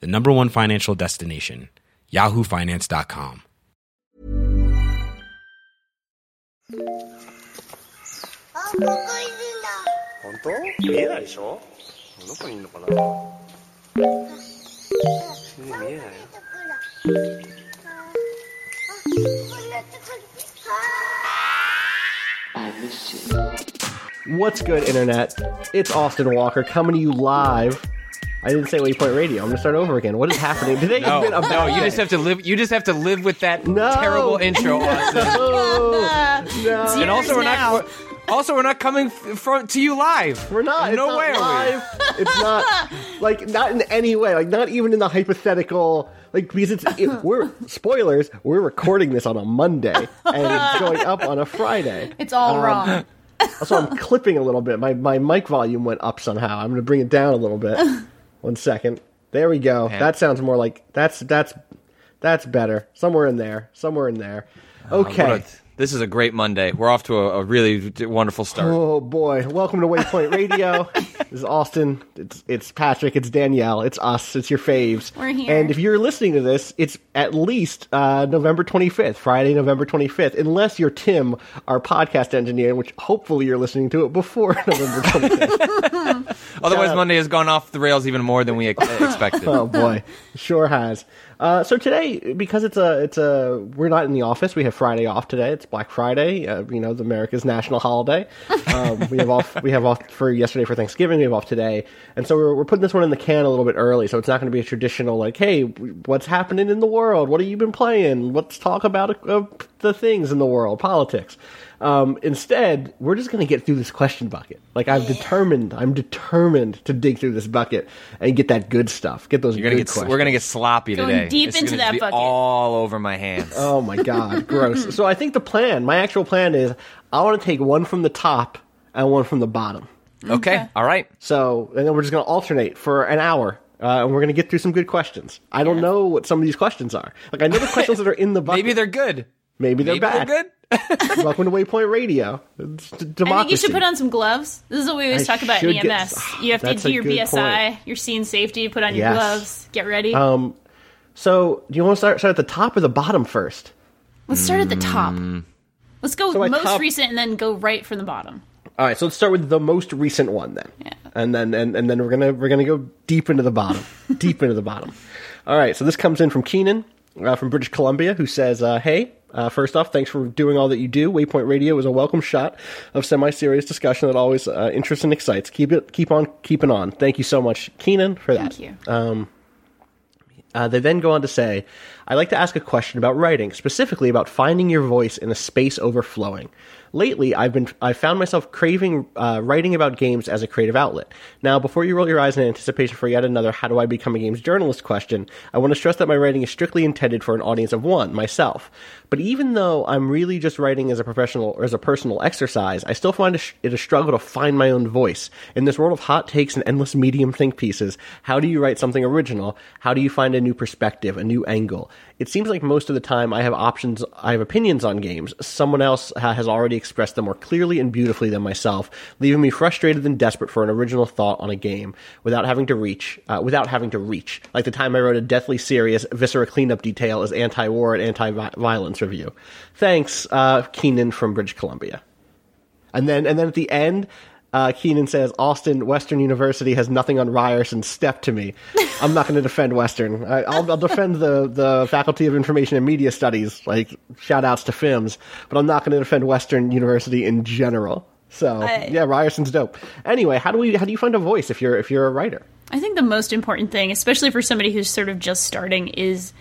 the number one financial destination, yahoofinance.com. What's good, Internet? It's Austin Walker coming to you live I didn't say Waypoint Radio. I'm gonna start over again. What is happening today? No, been no, you just have to live. You just have to live with that No. terrible intro. Austin. No, no. and also, we're now. not. we're- Also, we're not coming f- from to you live. We're not. No it's way not are we. live. It's not like not in any way. Like not even in the hypothetical. Like because it's it, we're spoilers. We're recording this on a Monday and it's going up on a Friday. It's all um, wrong. Also, I'm clipping a little bit. My my mic volume went up somehow. I'm going to bring it down a little bit. One second. There we go. That sounds more like that's that's that's better. Somewhere in there. Somewhere in there. Okay. What a- this is a great Monday. We're off to a, a really wonderful start. Oh boy! Welcome to Waypoint Radio. this is Austin. It's it's Patrick. It's Danielle. It's us. It's your faves. We're here. And if you're listening to this, it's at least uh, November 25th, Friday, November 25th, unless you're Tim, our podcast engineer, which hopefully you're listening to it before November 25th. Otherwise. Monday has gone off the rails even more than we ex- expected. oh boy, sure has. Uh, so today, because it's a it's a we're not in the office. We have Friday off today. It's Black Friday. Uh, you know, the America's national holiday. Um, we have off. We have off for yesterday for Thanksgiving. We have off today, and so we're, we're putting this one in the can a little bit early. So it's not going to be a traditional like, hey, what's happening in the world? What have you been playing? Let's talk about uh, the things in the world, politics. Um, instead, we're just going to get through this question bucket. Like I've determined, I'm determined to dig through this bucket and get that good stuff. Get those You're gonna good get. questions. We're gonna get sloppy Going today. deep It's into that be bucket. all over my hands. Oh my god, gross. So I think the plan, my actual plan is I want to take one from the top and one from the bottom. okay. All right. So, and then we're just going to alternate for an hour. Uh, and we're going to get through some good questions. I don't know what some of these questions are. Like I know the questions that are in the bucket. Maybe they're good. Maybe they're Maybe bad. they're good. Welcome to Waypoint Radio. It's d- I democracy. think you should put on some gloves. This is what we always I talk about in should get- EMS. you have to That's do a your good BSI, point. your scene safety, put on your Yes. gloves, get ready. Um, so, do you want to start start at the top or the bottom first? Let's start at the top. Let's go So my most top- recent and then go right from the bottom. All right, so let's start with the most recent one then, Yeah. and then and, and then we're gonna we're gonna go deep into the bottom, deep into the bottom. All right, so this comes in from Keenan uh, from British Columbia, who says, uh, "Hey, uh, first off, thanks for doing all that you do. Waypoint Radio is a welcome shot of semi-serious discussion that always uh, interests and excites. Keep it, keep on, keeping on. Thank you so much, Keenan, for that. Thank you. Uh, they then go on to say, I'd like to ask a question about writing, specifically about finding your voice in a space overflowing. Lately, I've been I found myself craving uh, writing about games as a creative outlet. Now, before you roll your eyes in anticipation for yet another "How do I become a games journalist?" question, I want to stress that my writing is strictly intended for an audience of one, myself. But even though I'm really just writing as a professional or as a personal exercise, I still find it a struggle to find my own voice in this world of hot takes and endless medium think pieces. How do you write something original? How do you find a new perspective, a new angle? It seems like most of the time I have options, I have opinions on games. Someone else has already expressed them more clearly and beautifully than myself, leaving me frustrated and desperate for an original thought on a game without having to reach, uh, without having to reach. Like the time I wrote a deathly serious Viscera cleanup detail as anti-war and anti-violence review. Thanks, uh, Keenan from British Columbia. And then, and then at the end, uh, Keenan says, Austin Western University has nothing on Ryerson's step to me. I'm not going to defend Western. I, I'll, I'll defend the, the Faculty of Information and Media Studies, like shout outs to FIMS, but I'm not going to defend Western University in general. So I- yeah, Ryerson's dope. Anyway, how do we how do you find a voice if you're if you're a writer? I think the most important thing, especially for somebody who's sort of just starting, is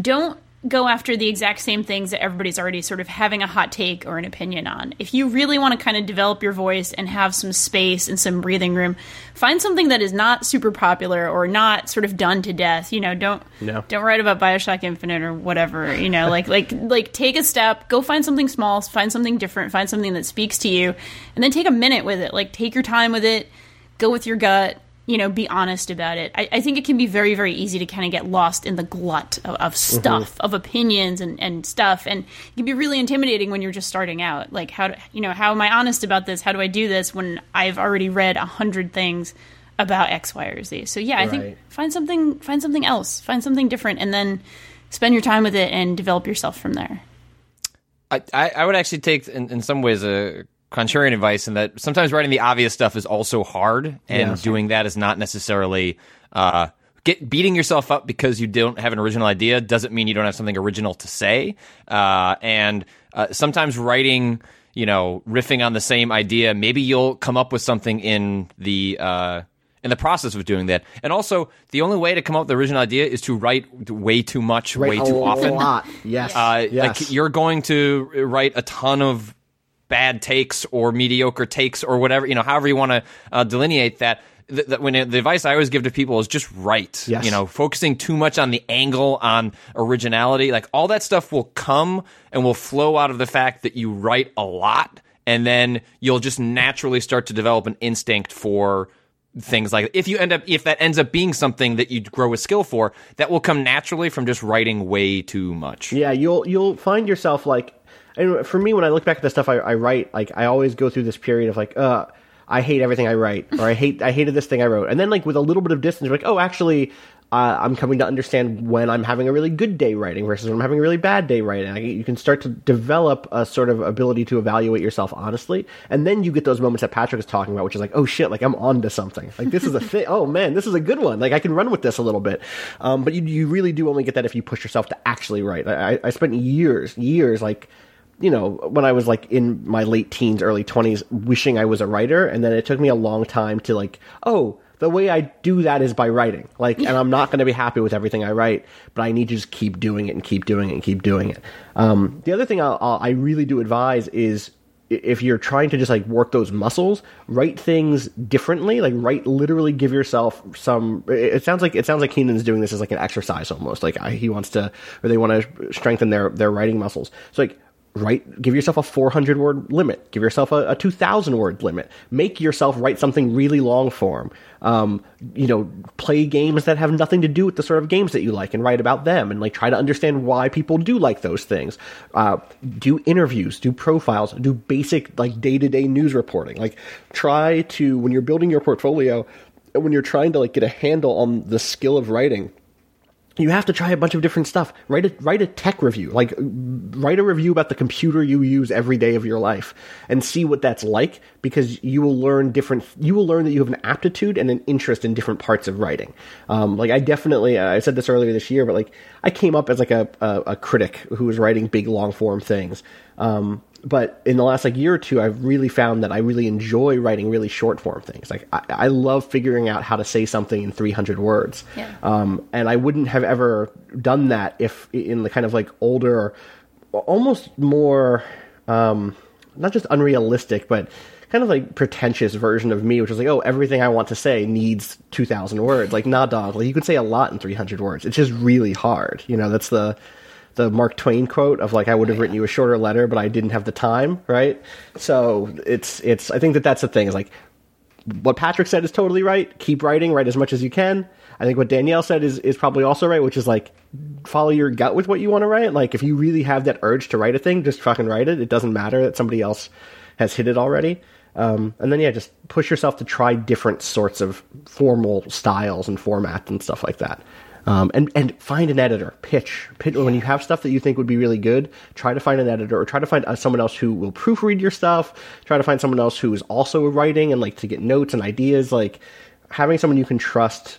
don't go after the exact same things that everybody's already sort of having a hot take or an opinion on. If you really want to kind of develop your voice and have some space and some breathing room, find something that is not super popular or not sort of done to death. You know, don't No. don't write about BioShock Infinite or whatever. You know, like like like take a step, go find something small, find something different, find something that speaks to you, and then take a minute with it. Like take your time with it, go with your gut. You know, be honest about it. I, I think it can be very, very easy to kind of get lost in the glut of, of mm-hmm. stuff, of opinions and, and stuff, and it can be really intimidating when you're just starting out. Like, how do, you know, how am I honest about this? How do I do this when I've already read a hundred things about X, Y, or Z? So yeah, I Right. think find something, find something else, find something different, and then spend your time with it and develop yourself from there. I, I, I would actually take, in, in some ways, a contrarian advice in that sometimes writing the obvious stuff is also hard, and Yeah. doing that is not necessarily uh, get beating yourself up because you don't have an original idea doesn't mean you don't have something original to say. Uh, and uh, sometimes writing, you know, riffing on the same idea, maybe you'll come up with something in the. Uh, in the process of doing that, and also the only way to come up with the original idea is to write way too much, way a too often. lot. Yes. Uh, yes. Like you're going to write a ton of bad takes or mediocre takes or whatever you know, however you want to uh, delineate that. Th- that when it, the advice I always give to people is just write. Yes. You know, focusing too much on the angle, on originality, like all that stuff will come and will flow out of the fact that you write a lot, and then you'll just naturally start to develop an instinct for things like if you end up if that ends up being something that you grow a skill for that will come naturally from just writing way too much Yeah, you'll you'll find yourself like, and for me, when I look back at the stuff I, I write, like I always go through this period of like, uh, I hate everything I write, or I hate I hated this thing I wrote, and then like with a little bit of distance, like, oh, actually, uh, I'm coming to understand when I'm having a really good day writing versus when I'm having a really bad day writing. Like, you can start to develop a sort of ability to evaluate yourself honestly, and then you get those moments that Patrick is talking about, which is like, oh shit, like I'm onto something. Like this is a thing. Oh man, this is a good one. Like I can run with this a little bit. Um, but you you really do only get that if you push yourself to actually write. I, I spent years years like you know, when I was like in my late teens, early 20s, wishing I was a writer. And then it took me a long time to like, oh, the way I do that is by writing. Like, and I'm not going to be happy with everything I write, but I need to just keep doing it and keep doing it and keep doing it. Um, the other thing I'll, I'll, I really do advise is if you're trying to just like work those muscles, write things differently. Like write, literally give yourself some. It sounds like it sounds like Keenan's doing this as like an exercise almost. Like he wants to, or they want to strengthen their their writing muscles. So like write give yourself a 400 word limit. Give yourself a, a 2000 word limit. Make yourself write something really long form. Um, you know play games that have nothing to do with the sort of games that you like and write about them and like try to understand why people do like those things. Uh, do interviews do profiles do basic like day-to-day news reporting. Like try to when you're building your portfolio when you're trying to like get a handle on the skill of writing you have to try a bunch of different stuff. Write a write a tech review, like write a review about the computer you use every day of your life, and see what that's like. Because you will learn different. You will learn that you have an aptitude and an interest in different parts of writing. Um, like I definitely, I said this earlier this year, but like I came up as like a a, a critic who was writing big long form things. Um, but in the last like year or two, I've really found that I really enjoy writing really short form things. Like I, I love figuring out how to say something in 300 words. Yeah. Um, and I wouldn't have ever done that if in the kind of like older, almost more, um, not just unrealistic, but kind of like pretentious version of me, which was like, oh, everything I want to say needs 2,000 words. Like, nah, dog. Like, you can say a lot in 300 words. It's just really hard. You know, that's the, the Mark Twain quote of like, I would have written you a shorter letter, but I didn't have the time, right? So it's, it's, I think that that's the thing is like, what Patrick said is totally right. Keep writing, write as much as you can. I think what Danielle said is, is probably also right, which is like follow your gut with what you want to write. Like if you really have that urge to write a thing, just fucking write it. It doesn't matter that somebody else has hit it already. Um, and then yeah, just push yourself to try different sorts of formal styles and formats and stuff like that. Um, and and find an editor. Pitch. Pitch when you have stuff that you think would be really good. Try to find an editor, or try to find uh, someone else who will proofread your stuff. Try to find someone else who is also writing and like to get notes and ideas. Like having someone you can trust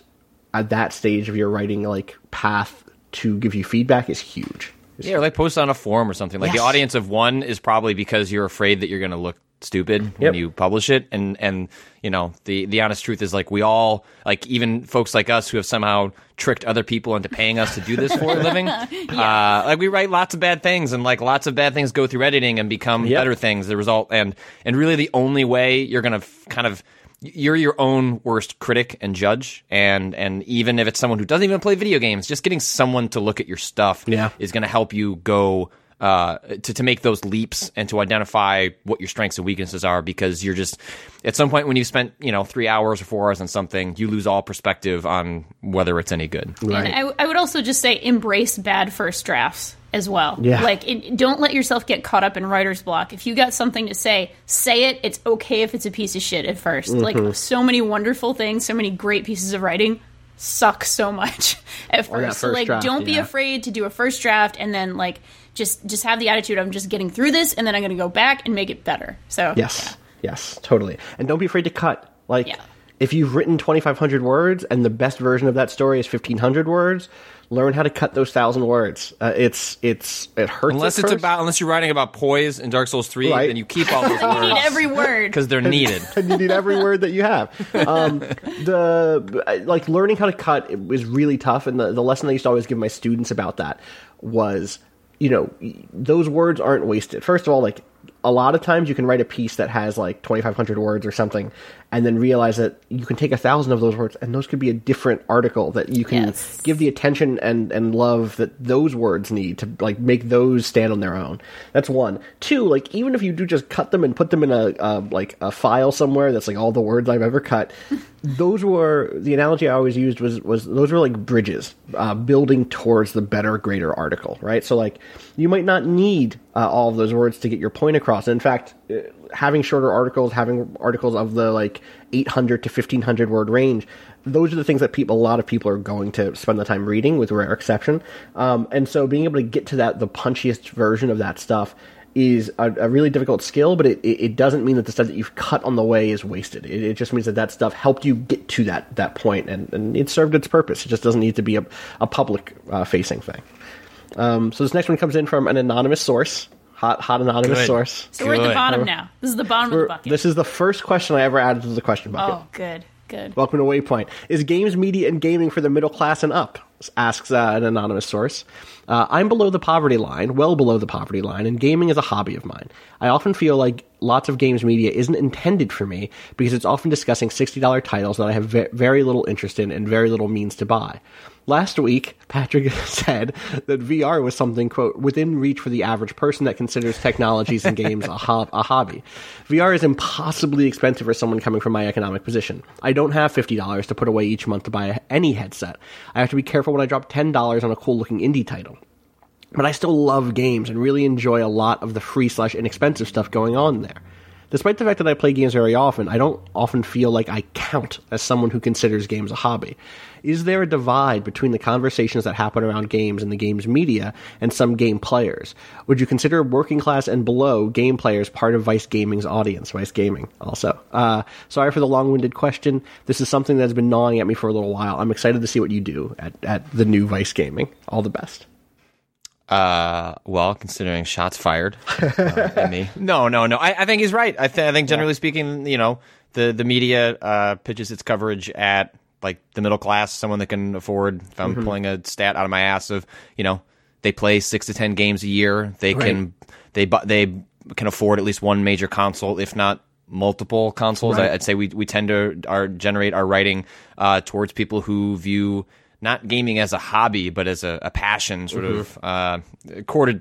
at that stage of your writing like path to give you feedback is huge. Yeah, or like post on a forum or something. Like the audience of one is probably because you're afraid that you're going to look stupid Yep. when you publish it and and you know the the honest truth is like we all like even folks like us who have somehow tricked other people into paying us to do this for a living uh, like we write lots of bad things and like lots of bad things go through editing and become Yep. better things the result and and really the only way you're gonna f- kind of you're your own worst critic and judge and and even if it's someone who doesn't even play video games just getting someone to look at your stuff Yeah. is going to help you go uh, to, to make those leaps and to identify what your strengths and weaknesses are because you're just at some point when you've spent you know three hours or four hours on something you lose all perspective on whether it's any good Right. And I, I would also just say embrace bad first drafts as well. Yeah. Like, it, don't let yourself get caught up in writer's block. If you got something to say, say it. It's okay if it's a piece of shit at 1st Mm-hmm. Like, so many wonderful things, so many great pieces of writing suck so much at Or first. So, first like, draft, don't be yeah. afraid to do a first draft and then, like, just just have the attitude I'm just getting through this and then I'm going to go back and make it better. So, Yes, yes, totally. And don't be afraid to cut. Like, Yeah. if you've written 2,500 words and the best version of that story is 1,500 words, learn how to cut those thousand words. Uh, it's it's it hurts. unless it's first. about unless you're writing about poise in dark souls 3 Right. then you keep all those You need every word. because they're needed and you need every word that you have. Um, the like learning how to cut is really tough, and the, the lesson I used to always give my students about that was, you know, those words aren't wasted. First of all, like a lot of times you can write a piece that has like 2,500 words or something, and then realize that you can take a thousand of those words, and those could be a different article that you can Yes. give the attention and and love that those words need to like make those stand on their own. That's one. Two, like even if you do just cut them and put them in a uh, like a file somewhere that's like all the words I've ever cut, those were the analogy I always used was was those were like bridges uh, building towards the better, greater article, right? So like you might not need uh, all of those words to get your point across. In fact, uh, having shorter articles, having articles of the like 800 to 1500 word range, those are the things that people, a lot of people are going to spend the time reading, with rare exception. Um, and so being able to get to that, the punchiest version of that stuff is a, a really difficult skill, but it, it, doesn't mean that the stuff that you've cut on the way is wasted. It, it just means that that stuff helped you get to that that point, and, and it served its purpose. It just doesn't need to be a, a public uh, facing thing. Um, so this next one comes in from an anonymous source, hot hot anonymous Good. source. So we're at the Good. bottom now. This is the bottom of the We're- bucket. this is the first question I ever added to the question bucket. oh, good, good. Welcome to Waypoint. Is games, media, and gaming for the middle class and up? Asks uh, an anonymous source. Uh, I'm below the poverty line, well below the poverty line, and gaming is a hobby of mine. I often feel like lots of games media isn't intended for me because it's often discussing $60 titles that I have ve- very little interest in and very little means to buy. Last week, Patrick said that VR was something, quote, within reach for the average person that considers technologies and games a, a hobby. VR is impossibly expensive for someone coming from my economic position. I don't have $50 to put away each month to buy any headset. I have to be careful when I drop $10 on a cool looking indie title. But I still love games and really enjoy a lot of the free slash inexpensive stuff going on there. Despite the fact that I play games very often, I don't often feel like I count as someone who considers games a hobby. Is there a divide between the conversations that happen around games and the games media and some game players? Would you consider working class and below game players part of Vice Gaming's audience? Vice Gaming, also. Uh, sorry for the long winded question. This is something that's been gnawing at me for a little while. I'm excited to see what you do at, at the new Vice Gaming. All the best. Uh, well, considering shots fired uh, at me. No, no, no. I, I think he's right. I, th- I think generally speaking, you know, the the media uh, pitches its coverage at like the middle class, someone that can afford. If I'm pulling a stat out of my ass of, you know, they play six to ten games a year. They can they bu- they can afford at least one major console, if not multiple consoles. I, I'd say we we tend to our generate our writing uh, towards people who view not gaming as a hobby, but as a, a passion, sort of uh,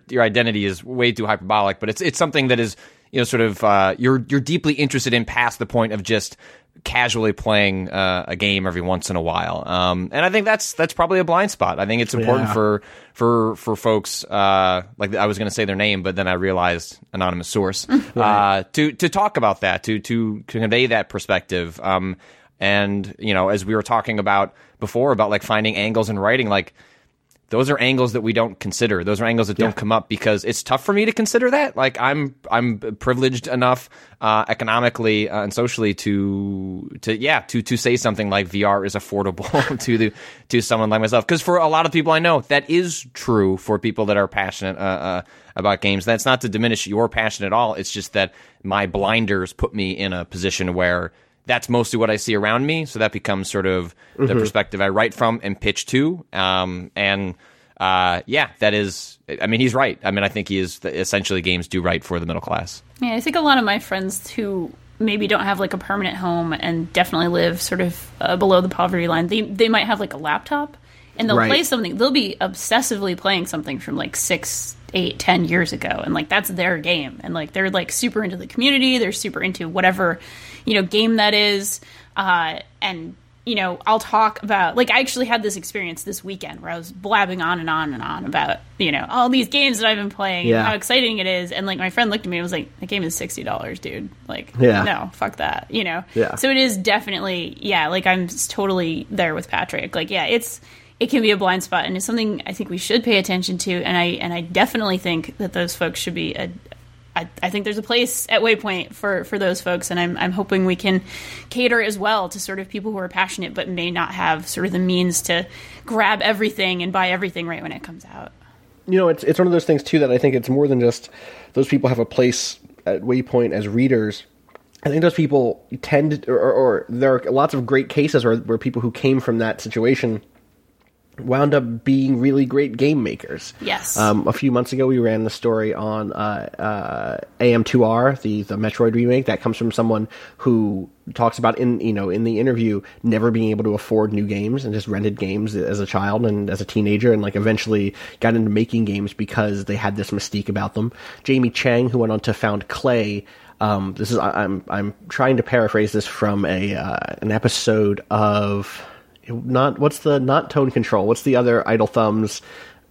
your identity is way too hyperbolic, but it's it's something that is you know sort of uh, you're you're deeply interested in past the point of just casually playing uh, a game every once in a while. Um, and I think that's that's probably a blind spot. I think it's important Yeah. for for for folks uh, like I was going to say their name, but then I realized anonymous source uh, to to talk about that to to convey that perspective. Um, and you know, as we were talking about before about like finding angles in writing, like those are angles that we don't consider. Those are angles that don't come up because it's tough for me to consider that. Like I'm I'm privileged enough uh, economically uh, and socially to to yeah to to say something like VR is affordable to the to someone like myself. Because for a lot of people I know, that is true for people that are passionate uh, uh, about games. That's not to diminish your passion at all. It's just that my blinders put me in a position where that's mostly what I see around me. So that becomes sort of the perspective I write from and pitch to. Um, and uh, yeah, that is. I mean, he's right. I mean, I think he is essentially games do right for the middle class. Yeah, I think a lot of my friends who maybe don't have like a permanent home and definitely live sort of uh, below the poverty line, they they might have like a laptop and they'll Right. play something. They'll be obsessively playing something from like six, eight, ten years ago, and like that's their game, and like they're like super into the community. They're super into whatever you know game that is, uh, and you know, I'll talk about like I actually had this experience this weekend where I was blabbing on and on and on about you know all these games that I've been playing Yeah. and how exciting it is, and like my friend looked at me and was like, "The game is sixty dollars, dude. Like, Yeah. no, fuck that." You know. Yeah. So it is definitely yeah. Like I'm totally there with Patrick. Like yeah, it's it can be a blind spot and it's something I think we should pay attention to, and I and I definitely think that those folks should be a I, I think there's a place at Waypoint for, for those folks, and I'm, I'm hoping we can cater as well to sort of people who are passionate but may not have sort of the means to grab everything and buy everything right when it comes out. you know, it's it's one of those things too that I think it's more than just those people have a place at Waypoint as readers. I think those people tend, or, or, or there are lots of great cases where, where people who came from that situation wound up being really great game makers. Yes. Um, a few months ago, we ran the story on uh, uh, AM2R, the the Metroid remake. That comes from someone who talks about in you know in the interview never being able to afford new games and just rented games as a child and as a teenager, and like eventually got into making games because they had this mystique about them. Jamie Cheng, who went on to found Klei. Um, this is I, I'm I'm trying to paraphrase this from a uh, an episode of not what's the not tone control what's the other idle thumbs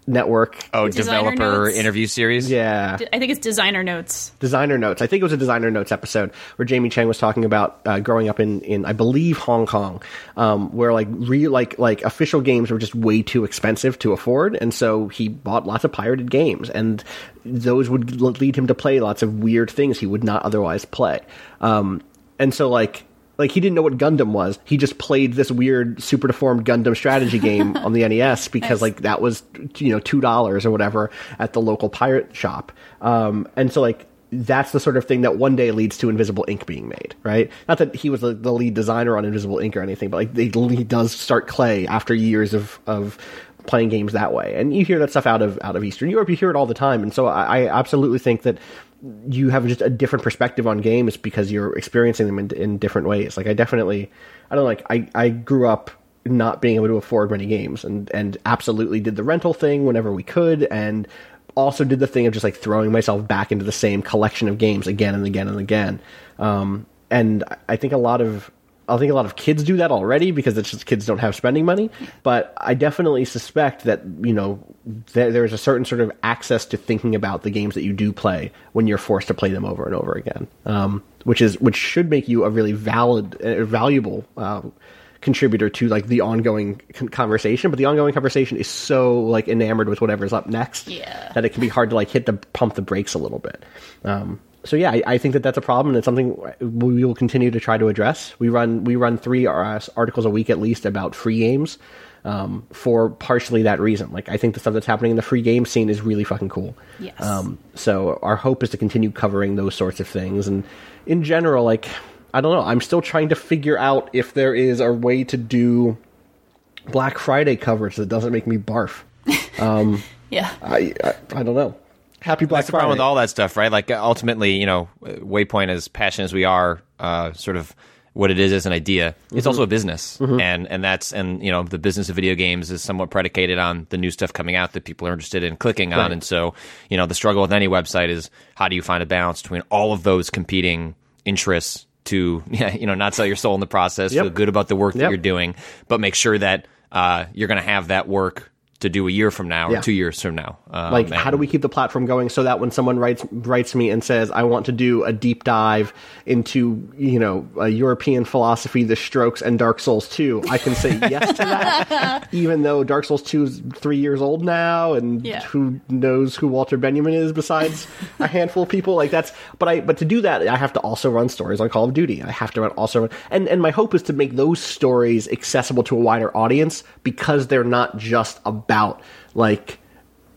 network Oh, Designer developer notes? interview series. yeah I think it's designer notes. designer notes i think it was a designer notes episode where jamie cheng was talking about uh, growing up in, in i believe hong kong um, where like real like like official games were just way too expensive to afford and so he bought lots of pirated games and those would lead him to play lots of weird things he would not otherwise play um, and so like like he didn't know what Gundam was. He just played this weird super deformed Gundam strategy game on the NES because Nice. like that was you know two dollars or whatever at the local pirate shop. Um, and so like that's the sort of thing that one day leads to Invisible Inc. being made, right? Not that he was the, the lead designer on Invisible Inc. or anything, but like they, he does start Klei after years of of playing games that way. And you hear that stuff out of out of Eastern Europe. You hear it all the time. And so I, I absolutely think that you have just a different perspective on games because you're experiencing them in, in different ways. Like I definitely, I don't know, like I, I grew up not being able to afford many games and, and absolutely did the rental thing whenever we could and also did the thing of just like throwing myself back into the same collection of games again and again and again. Um, and I- I think a lot of I think a lot of kids do that already because it's just kids don't have spending money. But I definitely suspect that you know there, there's a certain sort of access to thinking about the games that you do play when you're forced to play them over and over again, um, which is which should make you a really valid, uh, valuable. Uh, contributor to like the ongoing con- conversation but the ongoing conversation is so like enamored with whatever's up next Yeah. that it can be hard to like hit the pump the brakes a little bit um, so yeah I, I think that that's a problem and it's something we will continue to try to address. We run we run three uh, articles a week at least about free games um, for partially that reason. Like i think the stuff that's happening in the free game scene is really fucking cool. Yes. um, so our hope is to continue covering those sorts of things. And in general like i don't know i'm still trying to figure out if there is a way to do black friday coverage that doesn't make me barf. Yeah. i i, I don't know happy black That's the friday problem with all that stuff, right? Like ultimately, you know, Waypoint, as passionate as we are, uh, sort of what it is as an idea, Mm-hmm. it's also a business, and and that's and you know the business of video games is somewhat predicated on the new stuff coming out that people are interested in clicking on, and so you know the struggle with any website is how do you find a balance between all of those competing interests to you know not sell your soul in the process, Yep. feel good about the work that Yep. you're doing, but make sure that uh, you're going to have that work to do a year from now or Yeah. two years from now. Um, like how do we keep the platform going so that when someone writes writes me and says i want to do a deep dive into you know a european philosophy the strokes and dark souls 2 i can say yes to that even though dark souls 2 is three years old now and Yeah. who knows who walter benjamin is besides a handful of people like that's but i but to do that i have to also run stories on call of duty i have to run also run, and and my hope is to make those stories accessible to a wider audience because they're not just about like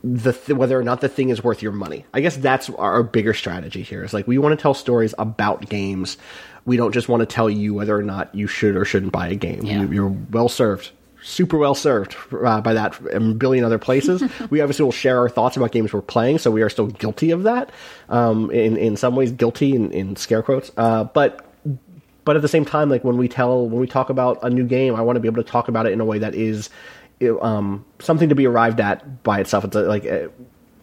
the th- whether or not the thing is worth your money. I guess that's our bigger strategy here. Is like we want to tell stories about games. We don't just want to tell you whether or not you should or shouldn't buy a game. Yeah. You, you're well served, super well served uh, by that and a billion other places. we obviously will share our thoughts about games we're playing, so we are still guilty of that. Um, in in some ways, guilty in, in scare quotes. Uh, but but at the same time, like when we tell when we talk about a new game, I want to be able to talk about it in a way that is um, something to be arrived at by itself. It's a, like. uh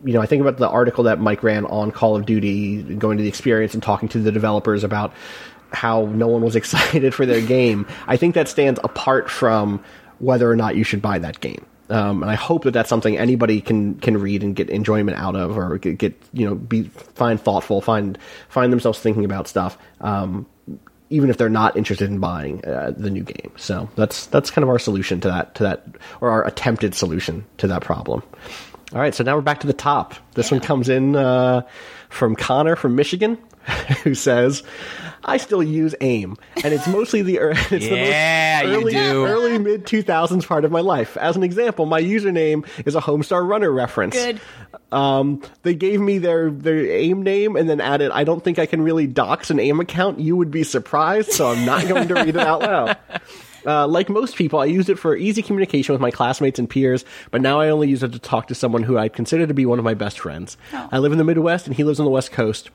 you know, I think about the article that Mike ran on Call of Duty, going to the experience and talking to the developers about how no one was excited for their game. I think that stands apart from whether or not you should buy that game. Um, and I hope that that's something anybody can can read and get enjoyment out of, or get, get you know be find thoughtful, find find themselves thinking about stuff. Um, even if they're not interested in buying uh, the new game. So that's that's kind of our solution to that to that or our attempted solution to that problem. All right, so now we're back to the top. This one comes in uh, from Connor from Michigan, who says, "I still use AIM, and it's mostly the ear- it's Yeah, the most early, early mid two thousands part of my life. As an example, my username is a Homestar Runner reference. Good. Um, they gave me their their AIM name and then added, "I don't think I can really dox an AIM account. You would be surprised, so I'm not going to read it out loud." Uh, like most people, I used it for easy communication with my classmates and peers, but now I only use it to talk to someone who I consider to be one of my best friends. I live in the Midwest and he lives on the West Coast.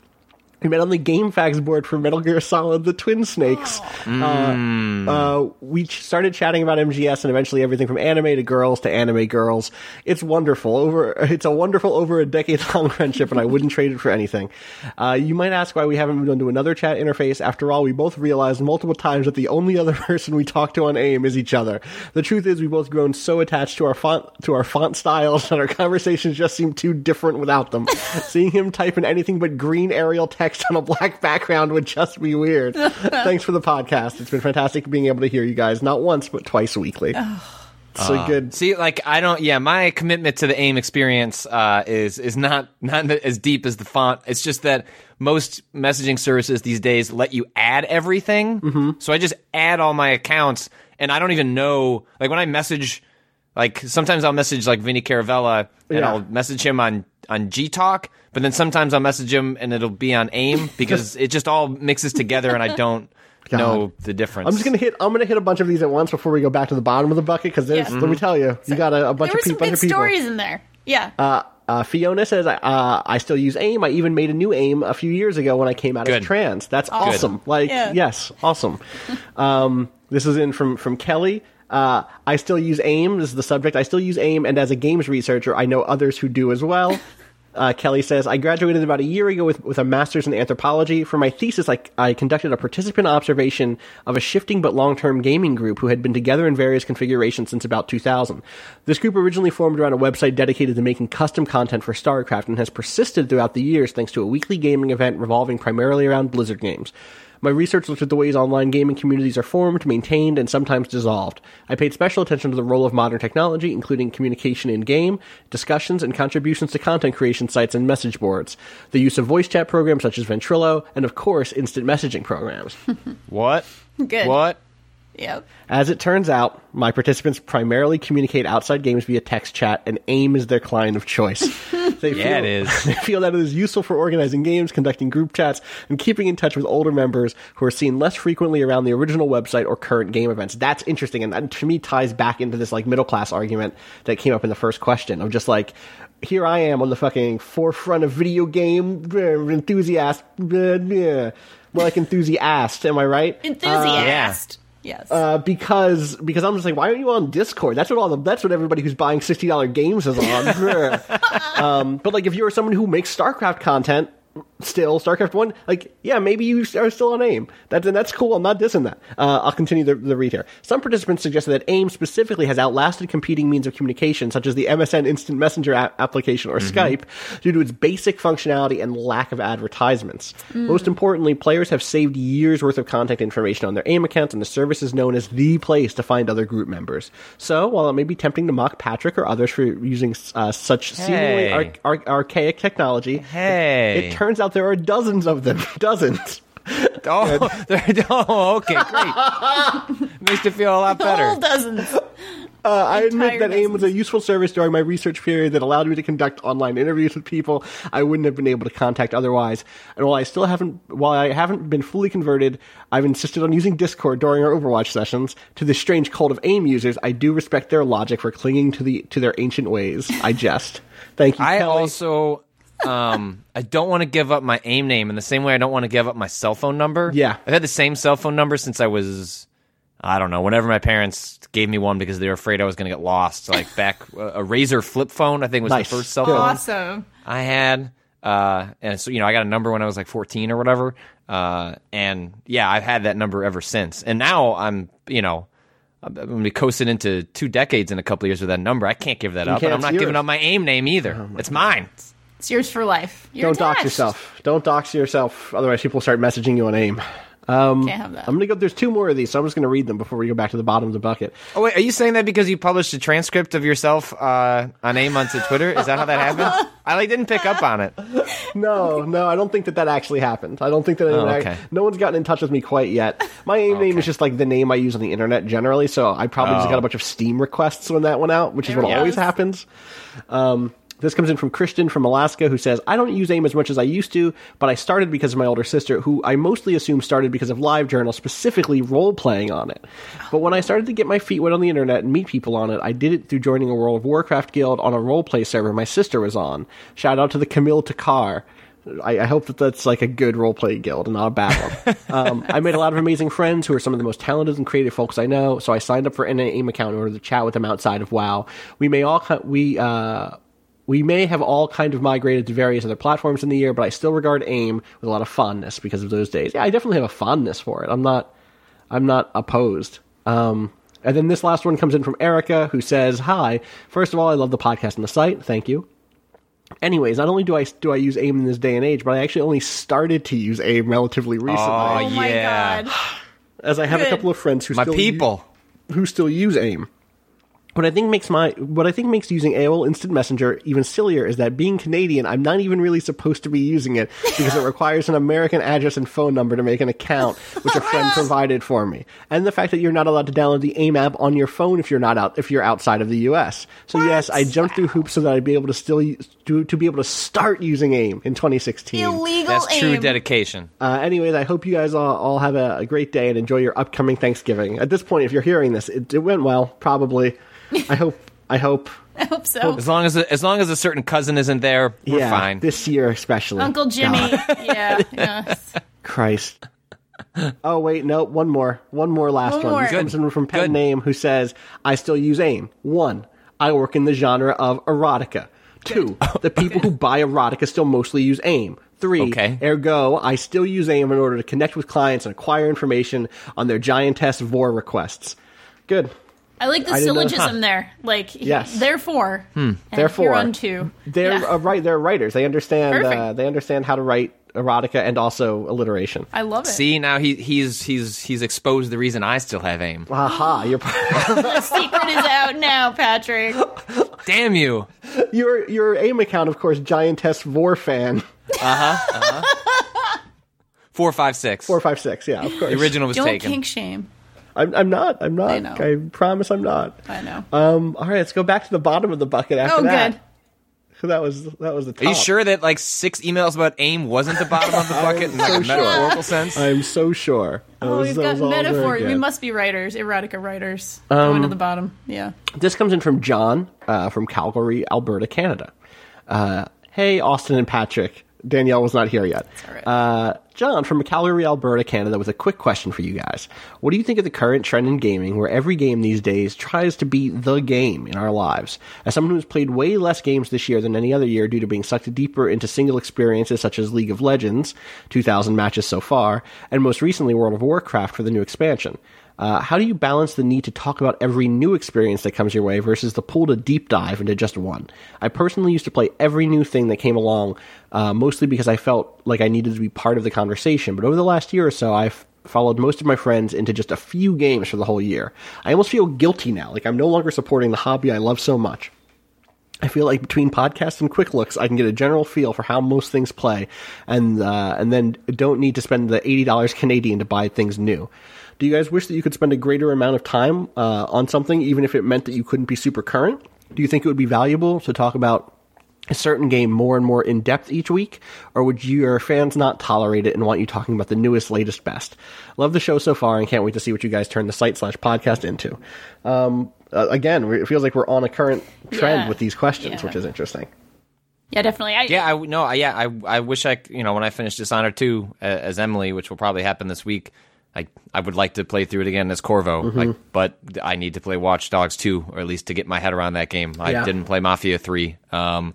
We met on the GameFAQs board for Metal Gear Solid: The Twin Snakes. Uh, uh, we ch- started chatting about MGS and eventually everything from anime to girls to anime girls. It's wonderful. Over, it's a wonderful over a decade long friendship, and I wouldn't trade it for anything. Uh, you might ask why we haven't moved on to another chat interface. After all, we both realized multiple times that the only other person we talk to on AIM is each other. The truth is, we both grown so attached to our font to our font styles that our conversations just seem too different without them. Seeing him type in anything but green Arial text on a black background would just be weird. Thanks for the podcast. It's been fantastic being able to hear you guys not once but twice weekly. so good. See, like I don't. Yeah, my commitment to the AIM experience uh, is is not not as deep as the font. It's just that most messaging services these days let you add everything. Mm-hmm. So I just add all my accounts, and I don't even know. Like when I message, like sometimes I'll message like Vinny Caravella, and Yeah. I'll message him on on G Talk, but then sometimes I'll message him and it'll be on AIM because it just all mixes together, and I don't know the difference. I'm just gonna hit. I'm gonna hit a bunch of these at once before we go back to the bottom of the bucket because there's. Yeah. Let me tell you, you got a, a bunch There were of some people. bunch good of people. stories in there. Yeah. Uh, uh, Fiona says, uh, I still use AIM. I even made a new AIM a few years ago when I came out Good. as trans. That's awesome. Like, Yeah. yes, awesome. um, this is in from, from Kelly. Uh, I still use AIM. This is the subject. I still use AIM, and as a games researcher, I know others who do as well. Uh, Kelly says, I graduated about a year ago with, with a master's in anthropology. For my thesis, I, I conducted a participant observation of a shifting but long term gaming group who had been together in various configurations since about 2000. This group originally formed around a website dedicated to making custom content for StarCraft and has persisted throughout the years thanks to a weekly gaming event revolving primarily around Blizzard games. My research looked at the ways online gaming communities are formed, maintained, and sometimes dissolved. I paid special attention to the role of modern technology, including communication in game, discussions, and contributions to content creation sites and message boards, the use of voice chat programs such as Ventrilo, and of course, instant messaging programs. what? Good. What? Yep. As it turns out, my participants primarily communicate outside games via text chat, and AIM is their client of choice. They Yeah, feel, it is. They feel that it is useful for organizing games, conducting group chats, and keeping in touch with older members who are seen less frequently around the original website or current game events. That's interesting, and that to me ties back into this like middle class argument that came up in the first question of just like. Here I am on the fucking forefront of video game uh, enthusiast. uh, yeah. More like enthusiast, am I right? Enthusiast. Yes. uh, because because I'm just like, why aren't you on Discord? That's what all the that's what everybody who's buying sixty dollar games is on. um, but like, if you're someone who makes StarCraft content, still StarCraft One. Like, yeah, maybe you are still on AIM. That's and that's cool. I'm not dissing that. Uh, I'll continue the, the read here. Some participants suggested that AIM specifically has outlasted competing means of communication, such as the MSN Instant Messenger a- application or Skype, due to its basic functionality and lack of advertisements. Most importantly, players have saved years worth of contact information on their AIM accounts, and the service is known as the place to find other group members. So, while it may be tempting to mock Patrick or others for using uh, such seemingly Hey. arch- ar- archaic technology, Hey. it turns out there are dozens of them. dozens. Oh, oh, okay, great. Makes you feel a lot better. Whole dozens. Uh, I admit Entire that AIM was a useful service during my research period that allowed me to conduct online interviews with people I wouldn't have been able to contact otherwise. And while I still haven't, while I haven't been fully converted, I've insisted on using Discord during our Overwatch sessions. To the strange cult of AIM users, I do respect their logic for clinging to the to their ancient ways. I jest. Thank you. I Kelly. also, um, I don't want to give up my AIM name in the same way I don't want to give up my cell phone number. Yeah. I've had the same cell phone number since I was, I don't know, whenever my parents gave me one because they were afraid I was going to get lost. Like back, a Razr flip phone, I think was Nice. the first cell phone Awesome. I had. Uh, and so, you know, I got a number when I was like 14 or whatever. Uh, and yeah, I've had that number ever since. And now I'm, you know, I'm I'm gonna be coasting into two decades in a couple of years with that number. I can't give that up, and I'm not yours. giving up my AIM name either. it's mine. It's yours for life. You're Don't dox yourself. Don't dox yourself. Otherwise, people start messaging you on AIM. Can't have that. I'm gonna go. There's two more of these, so I'm just gonna read them before we go back to the bottom of the bucket. Oh wait, are you saying that because you published a transcript of yourself uh, on AIM onto Twitter? Is that how that happened? I like didn't pick up on it. No, no, I don't think that that actually happened. I don't think that anyone Oh, ac- okay. no one's gotten in touch with me quite yet. My AIM name is just like the name I use on the internet generally, so I probably just Oh. got a bunch of Steam requests when that went out, which is There what we go. always happens. Um, this comes in from Christian from Alaska who says, I don't use AIM as much as I used to, but I started because of my older sister, who I mostly assume started because of LiveJournal, specifically role playing on it. But when I started to get my feet wet on the internet and meet people on it, I did it through joining a World of Warcraft guild on a roleplay server my sister was on. Shout out to the Camille Takar. I, I hope that that's like a good roleplay guild and not a bad one. um, I made a lot of amazing friends who are some of the most talented and creative folks I know. So I signed up for an AIM account in order to chat with them outside of WoW. We may all we uh, we may have all kind of migrated to various other platforms in the year, but I still regard AIM with a lot of fondness because of those days. Yeah, I definitely have a fondness for it. I'm not I'm not opposed. Um, and then this last one comes in from Erica, who says, "Hi. First of all, I love the podcast and the site. Thank you. Anyways, not only do I do I use AIM in this day and age, but I actually only started to use AIM relatively recently, oh my yeah. god. as I have a couple of friends who My still u- people. who still use AIM. What I think makes my what I think makes using AOL Instant Messenger even sillier is that being Canadian, I'm not even really supposed to be using it because it requires an American address and phone number to make an account, which a friend provided for me, and the fact that you're not allowed to download the AIM app on your phone if you're not out if you're outside of the U.S. So yes, I jumped through hoops so that I'd be able to still use, to to be able to start using AIM in 2016. Illegal That's true dedication. Uh, anyways, I hope you guys all, all have a, a great day and enjoy your upcoming Thanksgiving. At this point, if you're hearing this, it, it went well, probably. I hope. I hope. I hope so. As long as as long as a certain cousin isn't there, we're yeah, fine. this year especially. Uncle Jimmy. Yeah. yes. Christ. Oh wait, no, one more, one more last One one. more. This comes in from Pen Good. Name, who says, "I still use AIM. One, I work in the genre of erotica. Two, the people who buy erotica still mostly use AIM. Three, Okay. ergo, I still use AIM in order to connect with clients and acquire information on their giantess vore requests. Good. I like the I didn't know- syllogism huh. there. Like, Yes. therefore, and Therefore, you're on two. They're Yeah. uh, right. They're writers. They understand. Uh, they understand how to write erotica and also alliteration. I love it. See now he he's he's he's exposed the reason I still have aim. Aha! You're the secret is out now, Patrick. Damn you! your your AIM account, of course, giantess vore fan Four five six. four five six. Yeah, of course. The original was Don't taken. kink shame. I'm, I'm not. I'm not. I know. I promise I'm not. I know. Um. All right. Let's go back to the bottom of the bucket after oh, that. Good. So that was that was the top. Are you sure that like six emails about aim wasn't the bottom of the bucket in like so a sure. metaphorical sense? I'm so sure. That Oh, was- we've got was all very metaphor. We must be writers, erotica writers. Um, Going to the bottom. Yeah. This comes in from John uh, from Calgary, Alberta, Canada. Uh, hey, Austin and Patrick. Danielle was not here yet. right. Uh, John from Calgary, Alberta, Canada, with a quick question for you guys. What do you think of the current trend in gaming where every game these days tries to be the game in our lives? As someone who's played way less games this year than any other year due to being sucked deeper into single experiences such as League of Legends, 2,000 matches so far, and most recently World of Warcraft for the new expansion. Uh, how do you balance the need to talk about every new experience that comes your way versus the pull to deep dive into just one? I personally used to play every new thing that came along, uh, mostly because I felt like I needed to be part of the conversation. But over the last year or so, I've followed most of my friends into just a few games for the whole year. I almost feel guilty now, like I'm no longer supporting the hobby I love so much. I feel like between podcasts and quick looks, I can get a general feel for how most things play, and uh, and then don't need to spend the eighty dollars Canadian to buy things new. Do you guys wish that you could spend a greater amount of time uh, on something, even if it meant that you couldn't be super current? Do you think it would be valuable to talk about a certain game more and more in depth each week, or would your fans not tolerate it and want you talking about the newest, latest, best? Love the show so far and can't wait to see what you guys turn the site slash podcast into. Um, uh, again, it feels like we're on a current trend Yeah. with these questions, Yeah. which is interesting. Yeah, definitely. I, Yeah, I no, I- yeah, I I wish I c- you know when I finish Dishonored two uh, as Emily, which will probably happen this week. I I would like to play through it again as Corvo, Mm-hmm. like, but I need to play Watch Dogs two, or at least to get my head around that game. I Yeah. didn't play Mafia three. Um,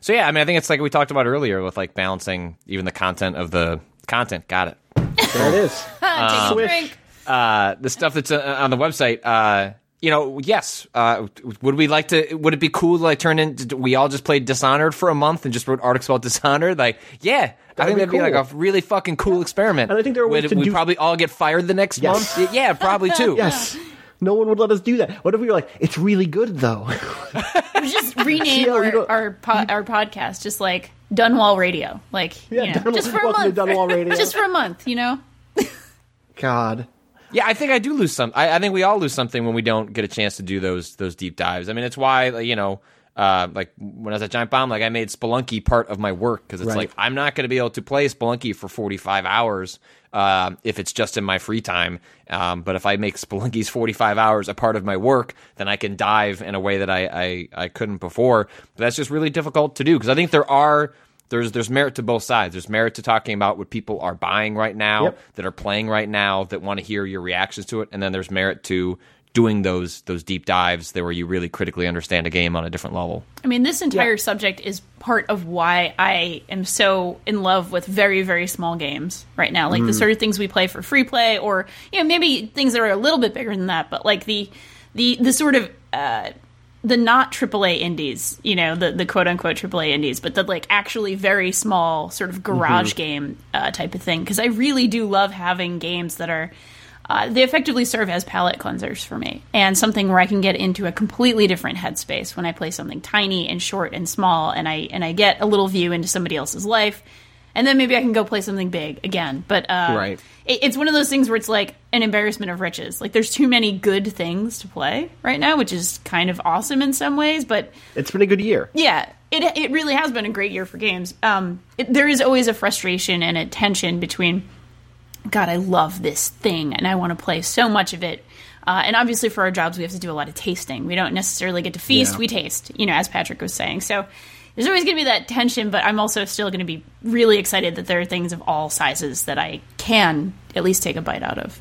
so yeah, I mean, I think it's like we talked about earlier with like balancing even the content of the content. Got it. There it is. Take a drink. uh, the stuff that's uh, on the website. Uh, you know, yes. Uh, would we like to? Would it be cool to like turn in? We all just played Dishonored for a month and just wrote articles about Dishonored. Like, yeah, I think be that'd be like a really fucking cool experiment. And I think there are ways Would to we do- probably all get fired the next Yes. month. Yeah, probably too. Yes. No one would let us do that. What if we were like, it's really good though? We just rename Yeah, our don't- our, po- our podcast just like Dunwall Radio, like Yeah, you know, Dunwall- just for a month, Dunwall Radio. just for a month, you know. God. Yeah, I think I do lose some. I, I think we all lose something when we don't get a chance to do those those deep dives. I mean, it's why you know, uh, like when I was at Giant Bomb, like I made Spelunky part of my work because it's Right. like I'm not going to be able to play Spelunky for 45 hours uh, if it's just in my free time. Um, but if I make Spelunky's 45 hours a part of my work, then I can dive in a way that I I, I couldn't before. But that's just really difficult to do because I think there are there's there's merit to both sides. There's merit to talking about what people are buying right now, Yep. that are playing right now, that want to hear your reactions to it, and then there's merit to doing those those deep dives there where you really critically understand a game on a different level. I mean, this entire Yeah. subject is part of why I am so in love with very, very small games right now. Like the sort of things we play for free play, or you know, maybe things that are a little bit bigger than that. But like the the the sort of uh, the not AAA indies, you know, the the quote unquote AAA indies, but the like actually very small sort of garage game uh, type of thing. Because I really do love having games that are uh, they effectively serve as palate cleansers for me and something where I can get into a completely different headspace when I play something tiny and short and small and I and I get a little view into somebody else's life and then maybe I can go play something big again. But uh, Right. it, it's one of those things where it's like an embarrassment of riches. Like there's too many good things to play right now, which is kind of awesome in some ways, but It's been a good year. yeah, it it really has been a great year for games. Um, it, there is always a frustration and a tension between, God, I love this thing and I want to play so much of it. Uh, and obviously, for our jobs, we have to do a lot of tasting. We don't necessarily get to feast; Yeah. we taste. You know, as Patrick was saying. So there's always going to be that tension, but I'm also still going to be really excited that there are things of all sizes that I can at least take a bite out of.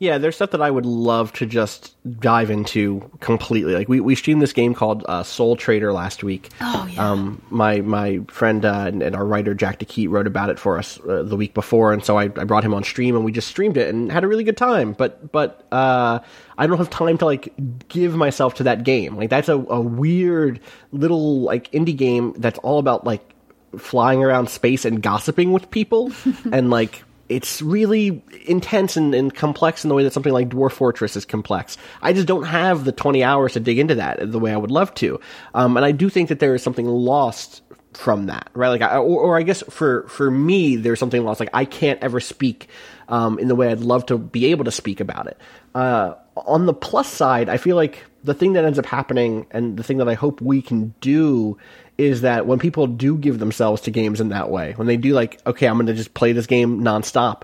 Yeah, there's stuff that I would love to just dive into completely. Like we, we streamed this game called uh, Soul Trader last week. Oh, yeah. Um, my my friend uh, and, and our writer Jack de Quidt wrote about it for us uh, the week before, and so I, I brought him on stream and we just streamed it and had a really good time. But but uh, I don't have time to like give myself to that game. Like that's a, a weird little like indie game that's all about like flying around space and gossiping with people and like it's really intense and, and complex in the way that something like Dwarf Fortress is complex. I just don't have the 20 hours to dig into that the way I would love to. Um, and I do think that there is something lost from that, right? Like, I, or, or I guess for, for me, there's something lost. Like, I can't ever speak, um, in the way I'd love to be able to speak about it. Uh, on the plus side, I feel like the thing that ends up happening and the thing that I hope we can do is that when people do give themselves to games in that way, when they do like, okay, I'm going to just play this game nonstop,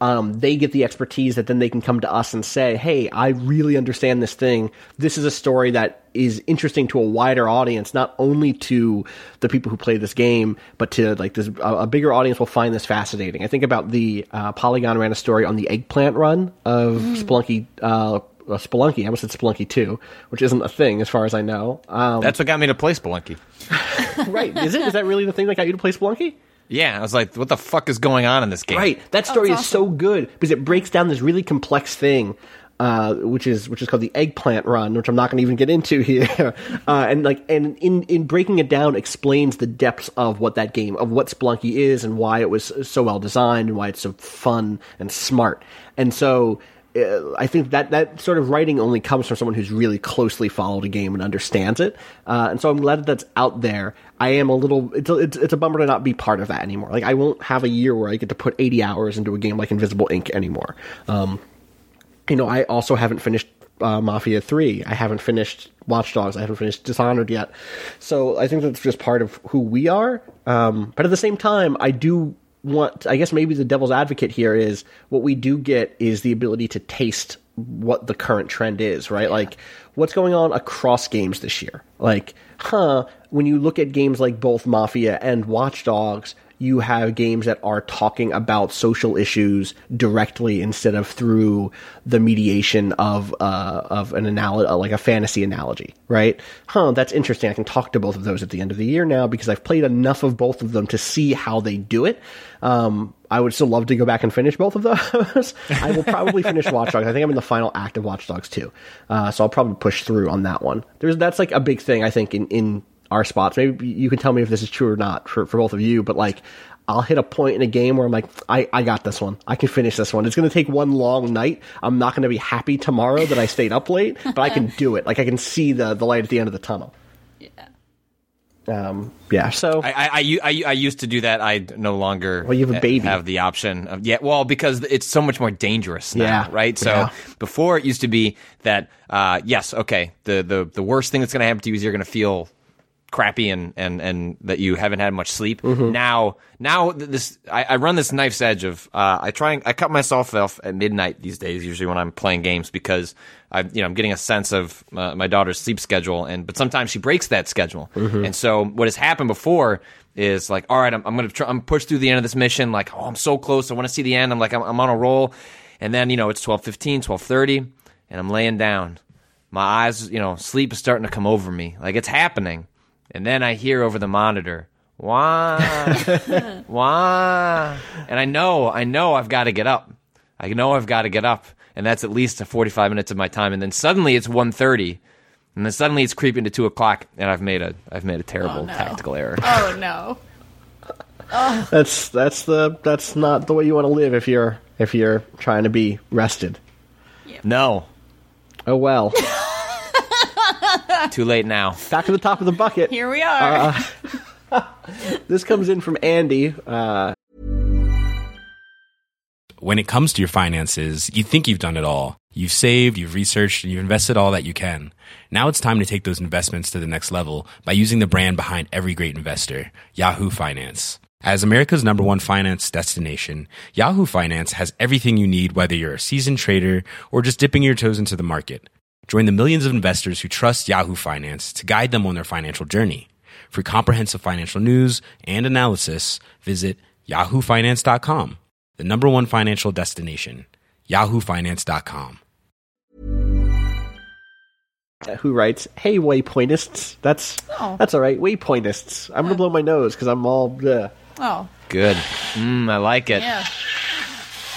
um, they get the expertise that then they can come to us and say, "Hey, I really understand this thing. This is a story that is interesting to a wider audience, not only to the people who play this game, but to like this a, a bigger audience will find this fascinating." I think about the uh, Polygon ran a story on the eggplant run of Spelunky. Uh, uh, Spelunky, I almost said Spelunky 2, which isn't a thing as far as I know. Um, That's what got me to play Spelunky. right. Is it? Is that really the thing that got you to play Spelunky? Yeah, I was like, what the fuck is going on in this game? Right. That story it's is so good because it breaks down this really complex thing. Uh, which is which is called the eggplant run, which I'm not going to even get into here, uh, and like and in in breaking it down explains the depths of what that game of what Spelunky is and why it was so well designed and why it's so fun and smart, and so I think that that sort of writing only comes from someone who's really closely followed a game and understands it. Uh, and so I'm glad that that's out there. I am a little. It's a, it's, it's a bummer to not be part of that anymore. Like I won't have a year where I get to put 80 hours into a game like Invisible Inc anymore. Um, you know, I also haven't finished uh, Mafia 3. I haven't finished Watch Dogs. I haven't finished Dishonored yet. So I think that's just part of who we are. Um, but at the same time, I do want, I guess maybe the devil's advocate here is what we do get is the ability to taste what the current trend is, right? Like what's going on across games this year. Like, huh, when you look at games like both Mafia and Watch Dogs, you have games that are talking about social issues directly instead of through the mediation of uh, of an analogy, like a fantasy analogy, right? Huh, that's interesting. I can talk to both of those at the end of the year now because I've played enough of both of them to see how they do it. Um, I would still love to go back and finish both of those. I will probably finish Watch Dogs. I think I'm in the final act of Watch Dogs 2. Uh, so I'll probably push through on that one. There's that's like a big thing I think in in our spots. Maybe you can tell me if this is true or not for, for both of you, but like I'll hit a point in a game where I'm like, I, I got this one. I can finish this one. It's going to take one long night. I'm not going to be happy tomorrow that I stayed up late, but I can do it. Like I can see the, the light at the end of the tunnel. Yeah. Um, yeah. So I I I used to do that. I no longer Well, you have a ha- baby. have the option of yeah. Well, because it's so much more dangerous now, Yeah. right? So Yeah. before it used to be that uh, yes, okay, the the the worst thing that's going to happen to you is you're going to feel crappy and and and that you haven't had much sleep. Mm-hmm. Now now this I, I run this knife's edge of uh, I try and I cut myself off at midnight these days usually when I'm playing games because I you know I'm getting a sense of uh, my daughter's sleep schedule and but sometimes she breaks that schedule Mm-hmm. and so what has happened before is like all right I'm, I'm gonna try, I'm push through the end of this mission like oh I'm so close I want to see the end I'm like I'm, I'm on a roll and then you know it's 12:15 12:30 and I'm laying down my eyes, you know, sleep is starting to come over me. Like it's happening. And then I hear over the monitor, why? why? And I know, I know I've got to get up. I know I've got to get up. And that's at least 45 minutes of my time. And then suddenly it's 1.30. And then suddenly it's creeping to two o'clock, and I've made a I've made a terrible oh, no. tactical error. Oh no. that's that's the that's not the way you want to live if you're if you're trying to be rested. No, Oh well. too late now. Back to the top of the bucket. Here we are. This comes in from Andy. Uh, when it comes to your finances, you think you've done it all. You've saved, you've researched, and you've invested all that you can. Now it's time to take those investments to the next level by using the brand behind every great investor, Yahoo Finance. As America's number one finance destination, Yahoo Finance has everything you need whether you're a seasoned trader or just dipping your toes into the market. Join the millions of investors who trust Yahoo Finance to guide them on their financial journey. For comprehensive financial news and analysis, visit yahoofinance.com, the number one financial destination, yahoofinance.com. who writes, "Hey waypointists." That's Oh. that's all right. Waypointists. I'm gonna blow my nose because I'm all. bleh. oh, Good. Mm, I like it. yeah.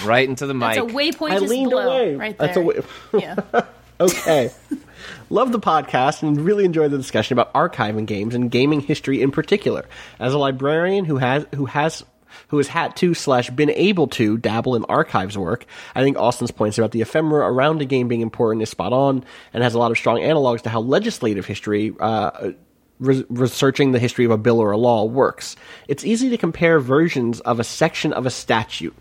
Right into the mic. That's a waypoint I just leaned below, away. right there. That's a way- yeah. okay. Love the podcast and really enjoy the discussion about archiving games and gaming history in particular. As a librarian who has who has who has had to slash been able to dabble in archives work, I think Austin's points about the ephemera around a game being important is spot on and has a lot of strong analogs to how legislative history uh, researching the history of a bill or a law works. It's easy to compare versions of a section of a statute.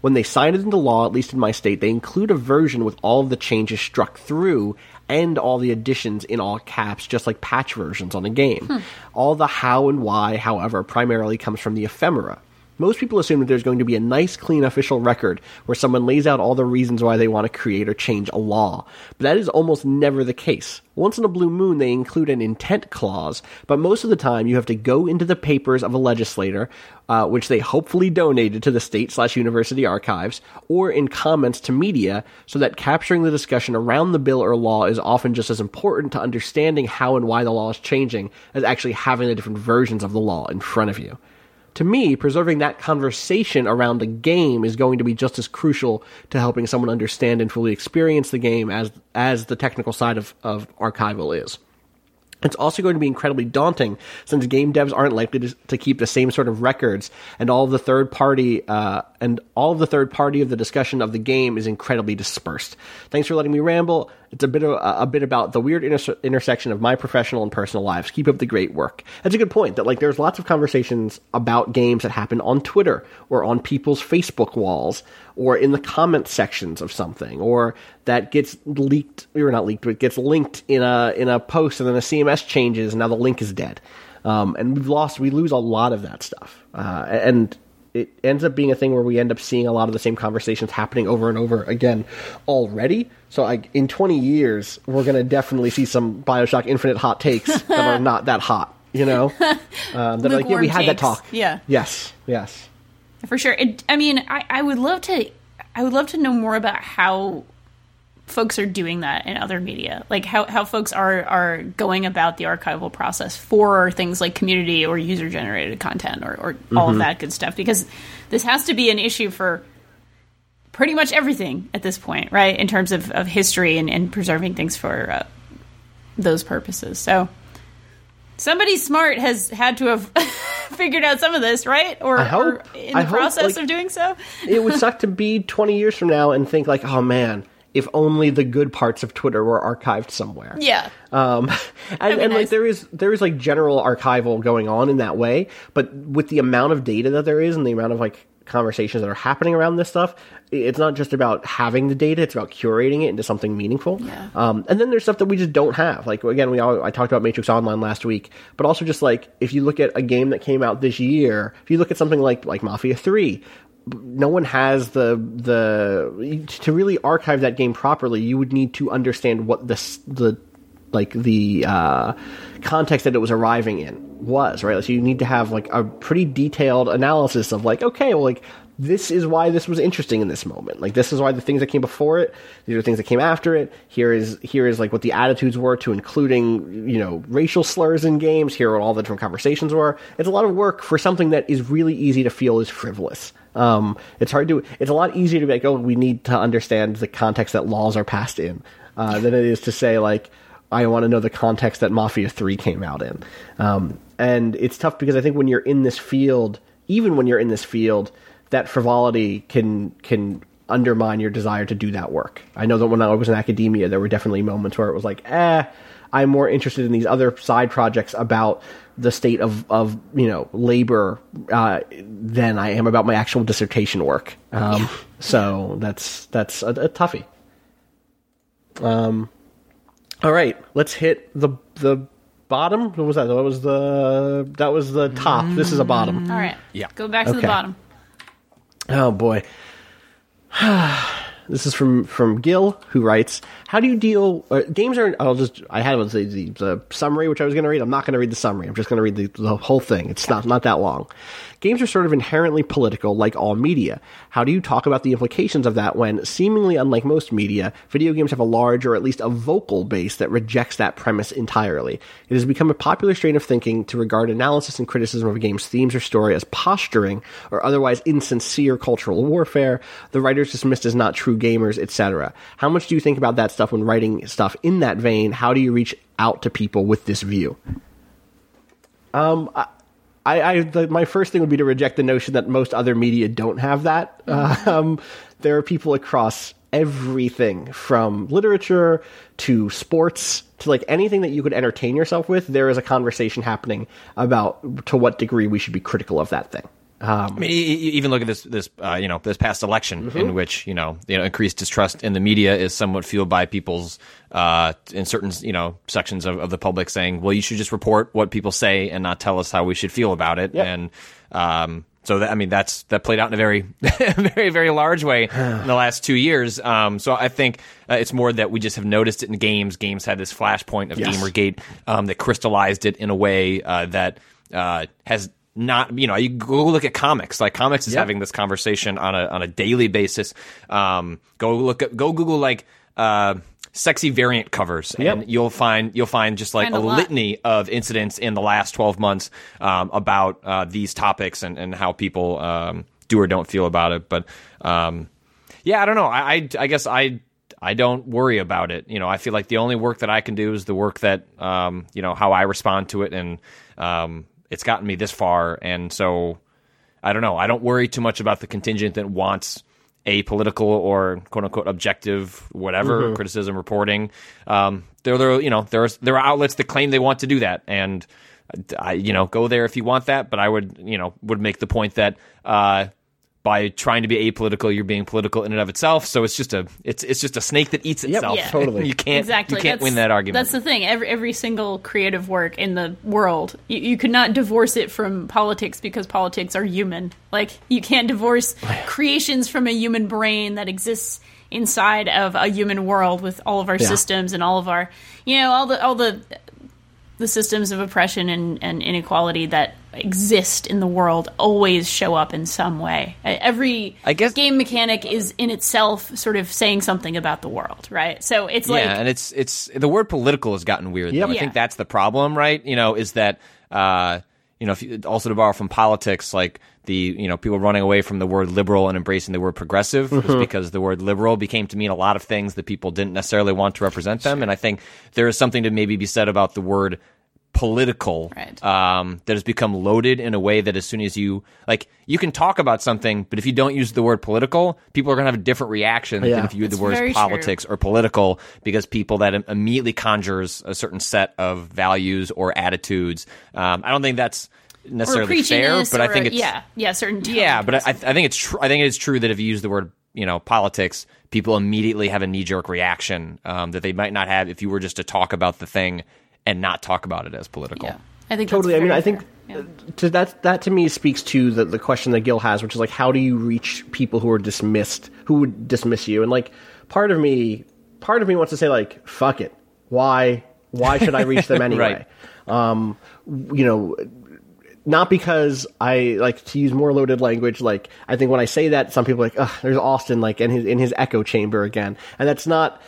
When they sign it into law, at least in my state, they include a version with all of the changes struck through and all the additions in all caps, just like patch versions on a game. Hmm. All the how and why, however, primarily comes from the ephemera. Most people assume that there's going to be a nice, clean official record where someone lays out all the reasons why they want to create or change a law. But that is almost never the case. Once in a blue moon, they include an intent clause, but most of the time you have to go into the papers of a legislator, uh, which they hopefully donated to the state slash university archives, or in comments to media, so that capturing the discussion around the bill or law is often just as important to understanding how and why the law is changing as actually having the different versions of the law in front of you to me, preserving that conversation around a game is going to be just as crucial to helping someone understand and fully experience the game as as the technical side of, of archival is. It's also going to be incredibly daunting since game devs aren't likely to, to keep the same sort of records, and all of the third party uh, and all of the third party of the discussion of the game is incredibly dispersed. Thanks for letting me ramble. It's a bit of, a bit about the weird inter- intersection of my professional and personal lives. Keep up the great work. That's a good point. That like there's lots of conversations about games that happen on Twitter or on people's Facebook walls or in the comment sections of something or that gets leaked or not leaked, but gets linked in a in a post and then the CMS changes and now the link is dead. Um, and we've lost, we lose a lot of that stuff. Uh, and it ends up being a thing where we end up seeing a lot of the same conversations happening over and over again already. So, like in 20 years, we're going to definitely see some Bioshock Infinite hot takes that are not that hot. You know, um, that are like yeah, we had that talk. Yeah. Yes. Yes. for sure. It, I mean, I, I would love to. I would love to know more about how folks are doing that in other media, like how, how folks are are going about the archival process for things like community or user generated content or, or all of that good stuff. Because this has to be an issue for pretty much everything at this point, right? In terms of, of history and, and preserving things for uh, those purposes. So somebody smart has had to have figured out some of this, right? Or, hope. or in the I hope, process like- of doing so. it would suck to be 20 years from now and think like, oh man, if only the good parts of Twitter were archived somewhere. Yeah. Um, and, and like there is there is like general archival going on in that way, but with the amount of data that there is and the amount of like conversations that are happening around this stuff, it's not just about having the data; it's about curating it into something meaningful. Yeah. Um, and then there's stuff that we just don't have. Like again, we all, I talked about Matrix Online last week, but also just like if you look at a game that came out this year, if you look at something like like Mafia Three, no one has the the to really archive that game properly. You would need to understand what the the like the uh, context that it was arriving in was right. So you need to have like a pretty detailed analysis of like okay, well like this is why this was interesting in this moment. Like this is why the things that came before it, these are things that came after it. Here is here is like what the attitudes were to including you know racial slurs in games. Here are all the different conversations were. It's a lot of work for something that is really easy to feel is frivolous. Um, it's hard to. It's a lot easier to be like, oh, we need to understand the context that laws are passed in, uh, than it is to say like, I want to know the context that Mafia Three came out in. Um, and it's tough because I think when you're in this field, even when you're in this field, that frivolity can can undermine your desire to do that work. I know that when I was in academia, there were definitely moments where it was like, eh, I'm more interested in these other side projects about the state of, of you know labor uh, than I am about my actual dissertation work. Um, So that's that's a, a toughie. Um, all right, let's hit the the bottom. What was that? That was the that was the top. This is a bottom. All right. Yeah. Go back to Okay. the bottom. Oh boy. this is from from Gil who writes, "How do you deal? Uh, games are. I'll just. I had the, the, the summary which I was going to read. I'm not going to read the summary. I'm just going to read the, the whole thing. It's not not that long. Games are sort of inherently political, like all media. How do you talk about the implications of that when, seemingly unlike most media, video games have a large or at least a vocal base that rejects that premise entirely? It has become a popular strain of thinking to regard analysis and criticism of a game's themes or story as posturing or otherwise insincere cultural warfare. The writers dismissed as not true gamers, etc. How much do you think about that stuff when writing stuff in that vein? How do you reach out to people with this view? I, I the, my first thing would be to reject the notion that most other media don't have that. Um, there are people across everything from literature to sports to like anything that you could entertain yourself with. There is a conversation happening about to what degree we should be critical of that thing. I mean, even look at this this uh, you know this past election Mm-hmm. in which you know you know increased distrust in the media is somewhat fueled by people's uh, in certain you know sections of, of the public saying, well, you should just report what people say and not tell us how we should feel about it. Yep. And um, so that, I mean, that's that played out in a very, very, very large way in the last two years. Um, so I think uh, it's more that we just have noticed it in games. Games had this flashpoint of Yes. GamerGate um, that crystallized it in a way uh, that uh, has not. You know, you go look at comics. Like comics is Yep. having this conversation on a on a daily basis. Um, go look at go Google like. Uh, sexy variant covers Yep. and you'll find you'll find just like Find a a litany of incidents in the last 12 months um, about uh, these topics and, and how people um, do or don't feel about it. But um, yeah, I don't know. I, I I guess I I don't worry about it. You know, I feel like the only work that I can do is the work that um, you know how I respond to it, and um, it's gotten me this far, and so I don't know. I don't worry too much about the contingent that wants a political or quote unquote objective whatever criticism reporting. Um, there, there, you know, there's there are outlets that claim they want to do that, and I, you know, go there if you want that. But I would, you know, would make the point that. Uh, by trying to be apolitical, you're being political in and of itself. So it's just a it's it's just a snake that eats itself. Yeah. totally. you can't exactly. you can't That's- win that argument. That's the thing. Every every single creative work in the world, you, you could not divorce it from politics because politics are human. Like you can't divorce creations from a human brain that exists inside of a human world with all of our Yeah. systems and all of our, you know, all the all the the systems of oppression and, and inequality that exist in the world always show up in some way. Every I guess- game mechanic is in itself sort of saying something about the world, right? So it's yeah, like Yeah, and it's it's the word political has gotten weird. Yep. though. I Yeah. think that's the problem, right? You know, is that uh, you know, if you, also to borrow from politics, like the you know people running away from the word liberal and embracing the word progressive Mm-hmm. was because the word liberal became to mean a lot of things that people didn't necessarily want to represent them, and I think there is something to maybe be said about the word political Right. um, that has become loaded in a way that as soon as you like you can talk about something but if you don't use the word political people are going to have a different reaction Yeah. than if you use the That's words very true. politics or political because people that immediately conjures a certain set of values or attitudes um, i don't think that's or necessarily fair preachiness but i or- think it's yeah, yeah, certain tone yeah but I, I think it's true i think it's true that if you use the word you know politics people immediately have a knee-jerk reaction um, that they might not have if you were just to talk about the thing and not talk about it as political yeah. I think totally. That's I mean, very I think. Yeah. to that that to me speaks to the the question that Gil has, which is like, how do you reach people who are dismissed, who would dismiss you? And like, part of me, part of me wants to say like, fuck it. Why? Why should I reach them anyway? Um, you know, not because I like to use more loaded language. Like I think when I say that, some people are like, Ugh, there's Austin like in his in his echo chamber again, and that's not.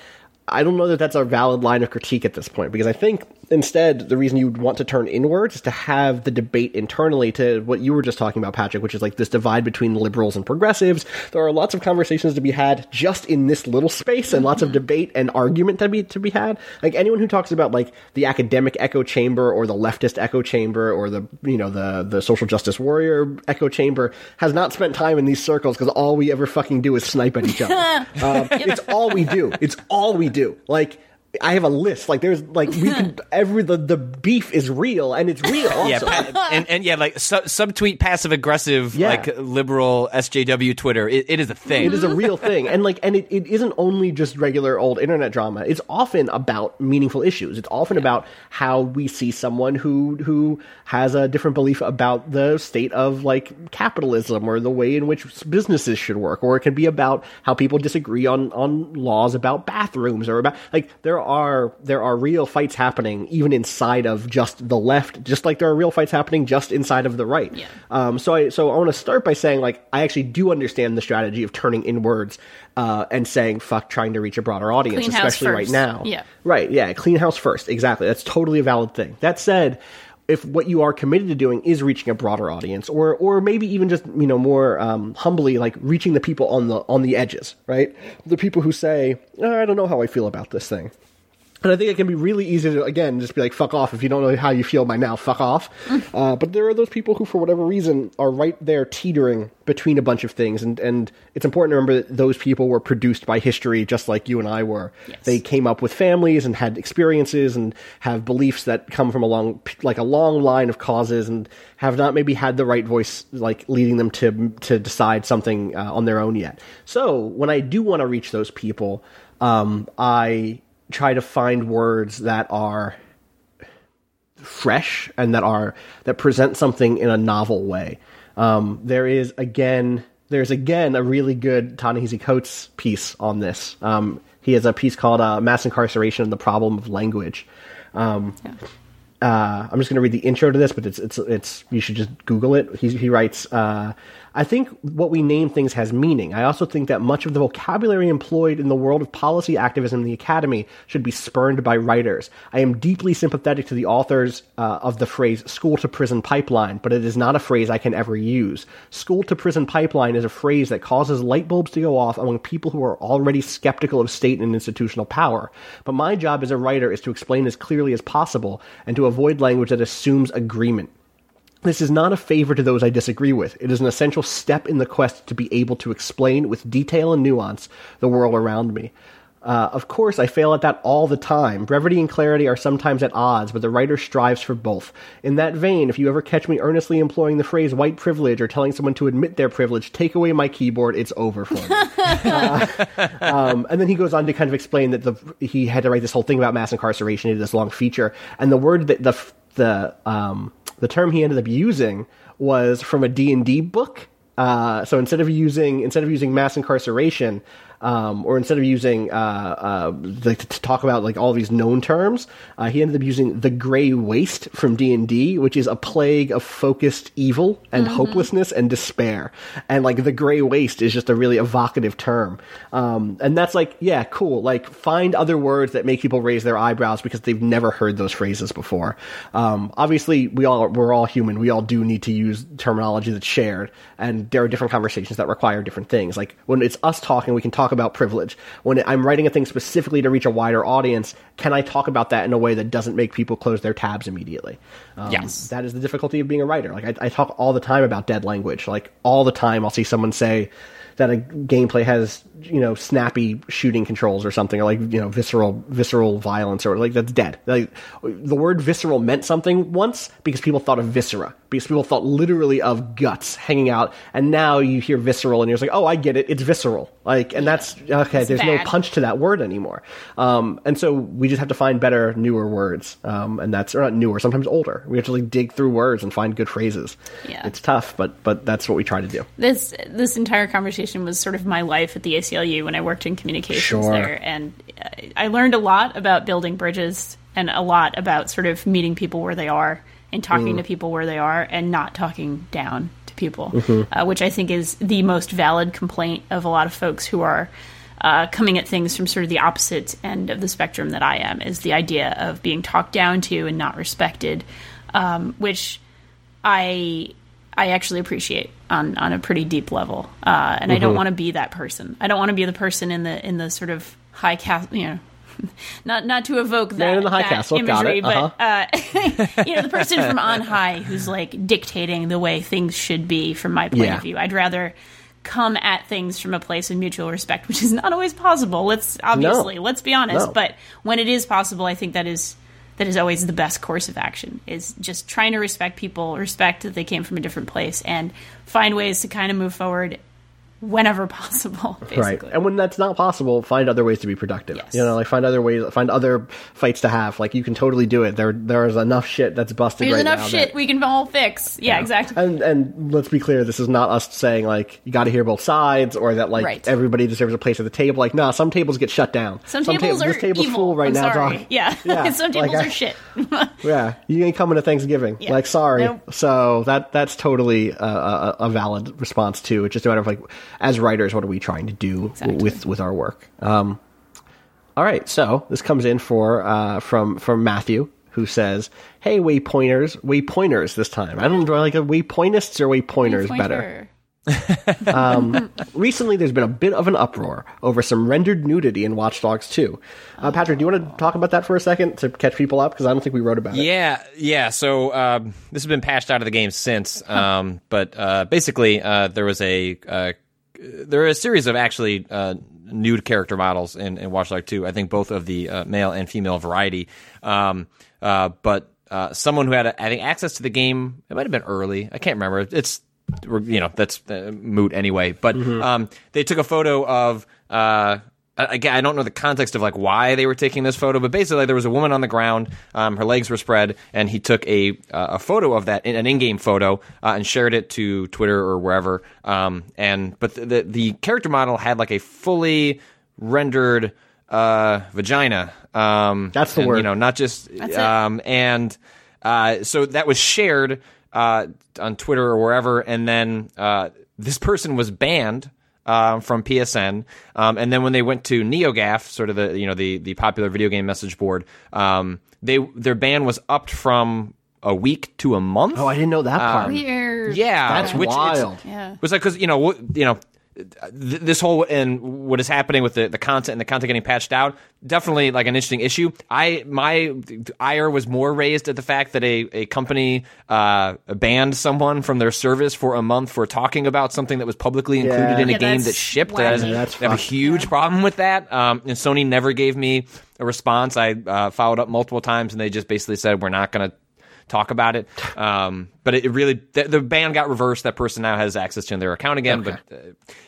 I don't know that that's a valid line of critique at this point because I think instead the reason you would want to turn inwards is to have the debate internally to what you were just talking about, Patrick, which is like this divide between liberals and progressives. There are lots of conversations to be had just in this little space, and lots of debate and argument to be to be had. Like anyone who talks about like the academic echo chamber or the leftist echo chamber or the you know the the social justice warrior echo chamber has not spent time in these circles because all we ever fucking do is snipe at each other. um, it's all we do. It's all we do. Like. I have a list. Like there's like we can every the, the beef is real and it's real. Also. Yeah, pa- and and yeah, like sub- subtweet passive aggressive, Yeah. like liberal SJW Twitter. It, it is a thing. It is a real thing. And like and it, it isn't only just regular old internet drama. It's often about meaningful issues. It's often about how we see someone who who has a different belief about the state of like capitalism or the way in which businesses should work. Or it can be about how people disagree on on laws about bathrooms or about like there are there are real fights happening even inside of just the left, just like there are real fights happening just inside of the right. Yeah. Um, so I so I want to start by saying like I actually do understand the strategy of turning inwards uh, and saying fuck trying to reach a broader audience, Clean especially right now. Yeah. Right. Yeah. Clean house first. Exactly. That's totally a valid thing. That said. If what you are committed to doing is reaching a broader audience, or or maybe even just you know more um, humbly like reaching the people on the on the edges, right? The people who say, "Oh, I don't know how I feel about this thing. And I think it can be really easy to, again, just be like, fuck off. If you don't know how you feel by now, fuck off. Uh, but there are those people who, for whatever reason, are right there teetering between a bunch of things. And, and it's important to remember that those people were produced by history just like you and I were. Yes. They came up with families and had experiences and have beliefs that come from a long, like a long line of causes and have not maybe had the right voice, like leading them to, to decide something uh, on their own yet. So when I do want to reach those people, um, I try to find words that are fresh and that are that present something in a novel way. Um, there is again, there's again a really good Ta-Nehisi Coates piece on this. Um, he has a piece called uh, "Mass Incarceration and the Problem of Language." Um, uh, I'm just going to read the intro to this, but it's it's it's you should just Google it. He he writes, uh, I think what we name things has meaning. I also think that much of the vocabulary employed in the world of policy activism in the academy should be spurned by writers. I am deeply sympathetic to the authors uh, of the phrase "school to prison pipeline," but it is not a phrase I can ever use. "School to prison pipeline" is a phrase that causes light bulbs to go off among people who are already skeptical of state and institutional power. But my job as a writer is to explain as clearly as possible and to avoid language that assumes agreement. This is not a favor to those I disagree with. It is an essential step in the quest to be able to explain with detail and nuance the world around me. Uh, of course, I fail at that all the time. Brevity and clarity are sometimes at odds, but the writer strives for both. In that vein, if you ever catch me earnestly employing the phrase white privilege or telling someone to admit their privilege, take away my keyboard, it's over for me. Um, and then he goes on to kind of explain that the he had to write this whole thing about mass incarceration. Did this long feature, and the word that the the um, the term he ended up using was from a D and D book. Uh, so instead of using instead of using mass incarceration, um, or instead of using uh, uh, to talk about like all these known terms, uh, he ended up using the gray waste from D and D, which is a plague of focused evil and hopelessness and despair. And like the gray waste is just a really evocative term, um, and that's like yeah, cool. Like find other words that make people raise their eyebrows because they've never heard those phrases before. Um, obviously, we all we're all human. We all do need to use terminology that's shared, and there are different conversations that require different things. Like when it's us talking, we can talk about privilege. When I'm writing a thing specifically to reach a wider audience, can I talk about that in a way that doesn't make people close their tabs immediately? Um, Yes. that is the difficulty of being a writer. Like I, I talk all the time about dead language. Like all the time, I'll see someone say that a gameplay has you know snappy shooting controls or something, or like you know visceral visceral violence, or like that's dead. Like the word visceral meant something once because people thought of viscera, because people thought literally of guts hanging out, and now you hear visceral and you're just like, oh, I get it, it's visceral. Like, and that's okay. there's no punch to that word anymore, um, and so we just have to find better, newer words, um, and that's or not newer, sometimes older. We have to like dig through words and find good phrases. Yeah. it's tough, but but that's what we try to do. this this entire conversation was sort of my life at the ACLU when I worked in communications Sure. there, and I- learned a lot about building bridges and a lot about sort of meeting people where they are and talking to people where they are and not talking down to people, uh, which I think is the most valid complaint of a lot of folks who are. Uh, coming at things from sort of the opposite end of the spectrum that I am is the idea of being talked down to and not respected, um, which I I actually appreciate on on a pretty deep level, uh, and I don't want to be that person. I don't want to be the person in the in the sort of high cast, you know. Not not to evoke that, in the high that castle, imagery, it, but uh-huh. uh, you know the person from on high who's like dictating the way things should be from my point Yeah. of view. I'd rather come at things from a place of mutual respect, which is not always possible. Let's obviously let's be honest, No. but when it is possible, I think that is that is always the best course of action. Is just trying to respect people, respect that they came from a different place, and find ways to kind of move forward whenever possible. Basically. Right. And when that's not possible, find other ways to be productive. Yes. You know, like find other ways, find other fights to have. Like you can totally do it. There, there is enough shit that's busted There's right enough shit that- we can all fix. Yeah, exactly. And and let's be clear, this is not us saying like you got to hear both sides or that like Right. everybody deserves a place at the table. Like, nah, some tables get shut down. Some ta- tables are this table's evil. full right I'm now. sorry. dog. Yeah, Yeah, some like, tables I- are shit. Yeah, you ain't coming to Thanksgiving. Yeah. Like, sorry. Nope. So that that's totally a, a, a valid response too. It's just a matter of like, as writers, what are we trying to do Exactly. with with our work? Um, all right, so this comes in for uh, from from Matthew, who says, "Hey, waypointers, waypointers this time. I don't do I like a waypointists or waypointers better." Recently, there's been a bit of an uproar over some rendered nudity in Watch Dogs 2. Uh, Patrick, do you want to talk about that for a second to catch people up? Because I don't think we wrote about it. Yeah, yeah. So um, this has been patched out of the game since, um, but uh, basically uh, there was a uh, there are a series of actually uh, nude character models in, in Watch Dogs 2. I think both of the uh, male and female variety. Um, uh, but uh, someone who had I think access to the game, it might have been early. I can't remember. It's you know that's uh, moot anyway. But um, they took a photo of. Again, I don't know the context of like why they were taking this photo, but basically there was a woman on the ground, um, her legs were spread, and he took a uh, a photo of that, an in-game photo, uh, and shared it to Twitter or wherever. Um, and but the, the the character model had like a fully rendered uh, vagina. Um, That's the and, word. You know, not just That's it. um, and uh, so that was shared uh, on Twitter or wherever, and then uh, this person was banned. Um, from PSN, um, and then when they went to NeoGAF, sort of the you know the the popular video game message board, um, they their ban was upped from a week to a month. Oh, I didn't know that part. Weird. Yeah, That's which wild. Yeah. was like because you know wh- you know th- this whole and what is happening with the, the content and the content getting patched out definitely like an interesting issue i my ire was more raised at the fact that a, a company uh, banned someone from their service for a month for talking about something that was publicly included Yeah. in a Yeah, game that's that shipped I wacky. Yeah, have a fucked. huge problem with that um, and sony never gave me a response i uh, followed up multiple times and they just basically said we're not going to talk about it. Um, but it, it really the, the ban got reversed. That person now has access to their account again. But uh,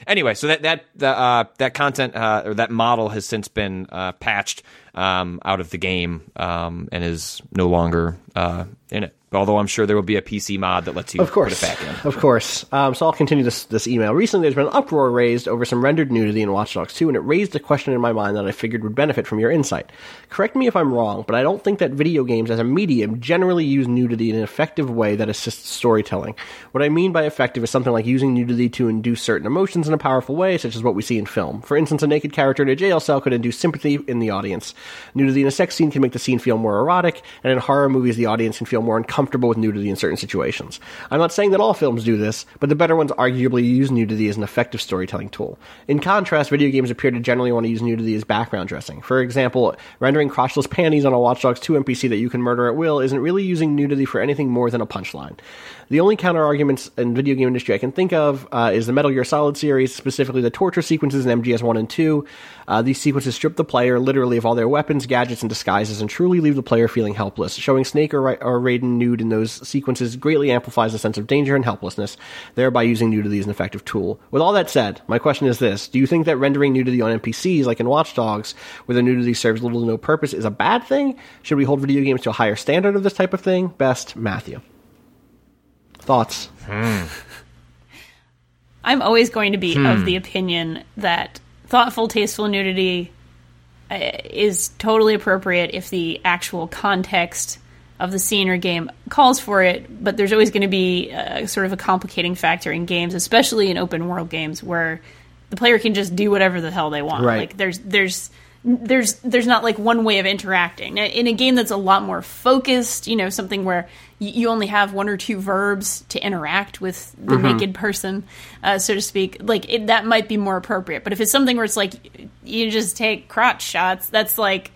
anyway, so that that the, uh, that content uh, or that model has since been uh, patched um, out of the game um, and is no longer uh, in it. Although I'm sure there will be a PC mod that lets you Of course, put it back in. of course. Um, so I'll continue this this email. Recently, there's been an uproar raised over some rendered nudity in Watch Dogs 2, and it raised a question in my mind that I figured would benefit from your insight. Correct me if I'm wrong, but I don't think that video games as a medium generally use nudity in an effective way that assists storytelling. What I mean by effective is something like using nudity to induce certain emotions in a powerful way, such as what we see in film. For instance, a naked character in a jail cell could induce sympathy in the audience. Nudity in a sex scene can make the scene feel more erotic, and in horror movies, the audience can feel more uncomfortable with nudity in certain situations. I'm not saying that all films do this, but the better ones arguably use nudity as an effective storytelling tool. In contrast, video games appear to generally want to use nudity as background dressing. For example, rendering crotchless panties on a Watch Dogs 2 NPC that you can murder at will isn't really using nudity for anything more than a punchline. The only counter arguments in video game industry I can think of uh, is the Metal Gear Solid series, specifically the torture sequences in MGS 1 and 2. Uh, these sequences strip the player literally of all their weapons, gadgets, and disguises and truly leave the player feeling helpless. Showing Snake or, Ra- or Raiden nude in those sequences greatly amplifies the sense of danger and helplessness, thereby using nudity as an effective tool. With all that said, my question is this Do you think that rendering nudity on NPCs, like in Watch Dogs, where the nudity serves little to no purpose, is a bad thing? Should we hold video games to a higher standard of this type of thing? Best, Matthew. Thoughts? I'm always going to be of the opinion that thoughtful, tasteful nudity uh, is totally appropriate if the actual context of the scene or game calls for it. But there's always going to be uh, sort of a complicating factor in games, especially in open world games where the player can just do whatever the hell they want. Right. Like there's there's there's there's not like one way of interacting. In a game that's a lot more focused you know something where you only have one or two verbs to interact with the naked person uh, so to speak like it, that might be more appropriate. But if it's something where it's like you just take crotch shots that's like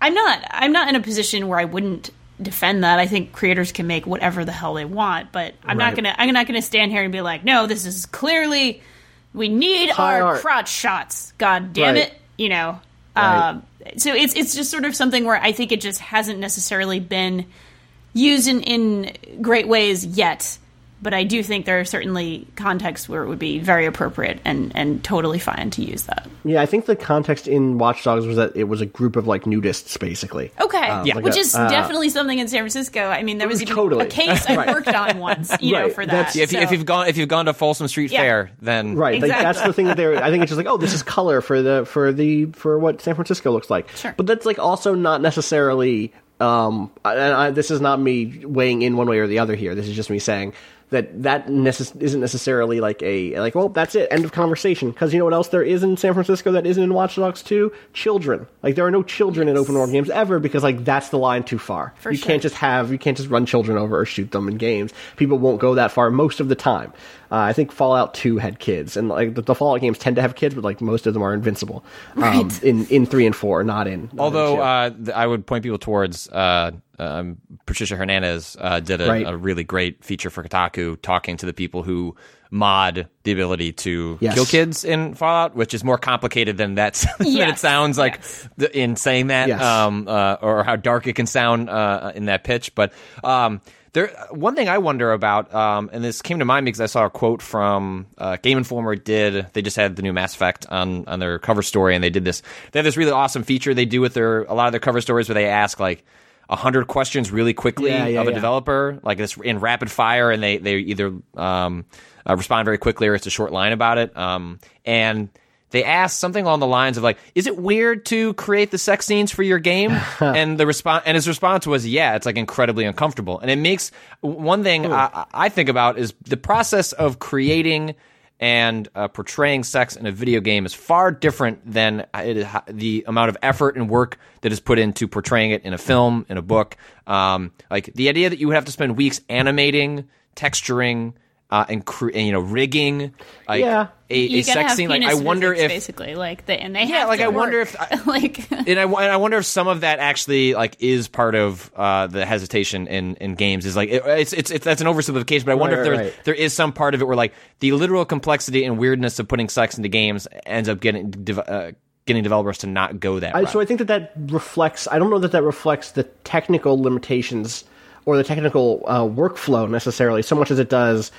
i'm not i'm not in a position where i wouldn't defend that. I think creators can make whatever the hell they want but i'm not gonna i'm not gonna stand here and be like no this is clearly we need High our art. crotch shots. God damn Right. it you know Right. um, so it's it's just sort of something where I think it just hasn't necessarily been used in, in great ways yet. But I do think there are certainly contexts where it would be very appropriate and, and totally fine to use that. Yeah, I think the context in Watch Dogs was that it was a group of like nudists, basically. Okay, Yeah. which a- is uh, definitely something in San Francisco. I mean, there was even Totally. a case I Right. worked on once, you know, for That's- that. If, you if So- you've gone if you've gone to Folsom Street Yeah. Fair, then Right, like that's the thing that they're. I think it's just like, oh, this is color for the for the for what San Francisco looks like. Sure. But that's like also not necessarily. Um, and I, this is not me weighing in one way or the other here. This is just me saying that that necess- isn't necessarily like a like. Well, that's it. End of conversation. Because you know what else there is in San Francisco that isn't in Watch Dogs 2? Children. Like there are no children in open world games ever because like that's the line too far. For you sure. can't just have you can't just run children over or shoot them in games. People won't go that far most of the time. Uh, I think Fallout Two had kids, and like the, the Fallout games tend to have kids, but like most of them are invincible. Um, Right. in in three and four, not in. not Although two. uh, I would point people towards uh, um, Patricia Hernandez uh, did a, Right. a really great feature for Kotaku talking to the people who mod the ability to Yes. kill kids in Fallout, which is more complicated than that than it sounds like Yes. th- in saying that, Yes. um, uh, or how dark it can sound uh, in that pitch. But um, There, one thing I wonder about, um, and this came to mind because I saw a quote from uh, Game Informer. Did they just had the new Mass Effect on on their cover story, and they did this. They have this really awesome feature they do with their a lot of their cover stories where they ask like a hundred questions really quickly Yeah, yeah, of a yeah. developer, like this in rapid fire, and they they either um, uh, respond very quickly or it's a short line about it. Um, and they asked something along the lines of like, "Is it weird to create the sex scenes for your game?" and the response and his response was, "Yeah, it's like incredibly uncomfortable." And it makes one thing I, I think about is the process of creating and uh, portraying sex in a video game is far different than it, the amount of effort and work that is put into portraying it in a film, in a book. Um, like the idea that you would have to spend weeks animating, texturing, uh, and, cre- and you know rigging, like Yeah. a, a sex scene. Like I wonder physics, if basically like the, and they Yeah, have like, to I wonder work. if like and I, and I wonder if some of that actually like is part of uh, the hesitation in, in games is like it, it's, it's it's that's an oversimplification, but I wonder Right, if right, there's right. there is some part of it where like the literal complexity and weirdness of putting sex into games ends up getting dev- uh, getting developers to not go that I, so I think that that reflects. I don't know that that reflects the technical limitations or the technical uh, workflow necessarily, so much as it does.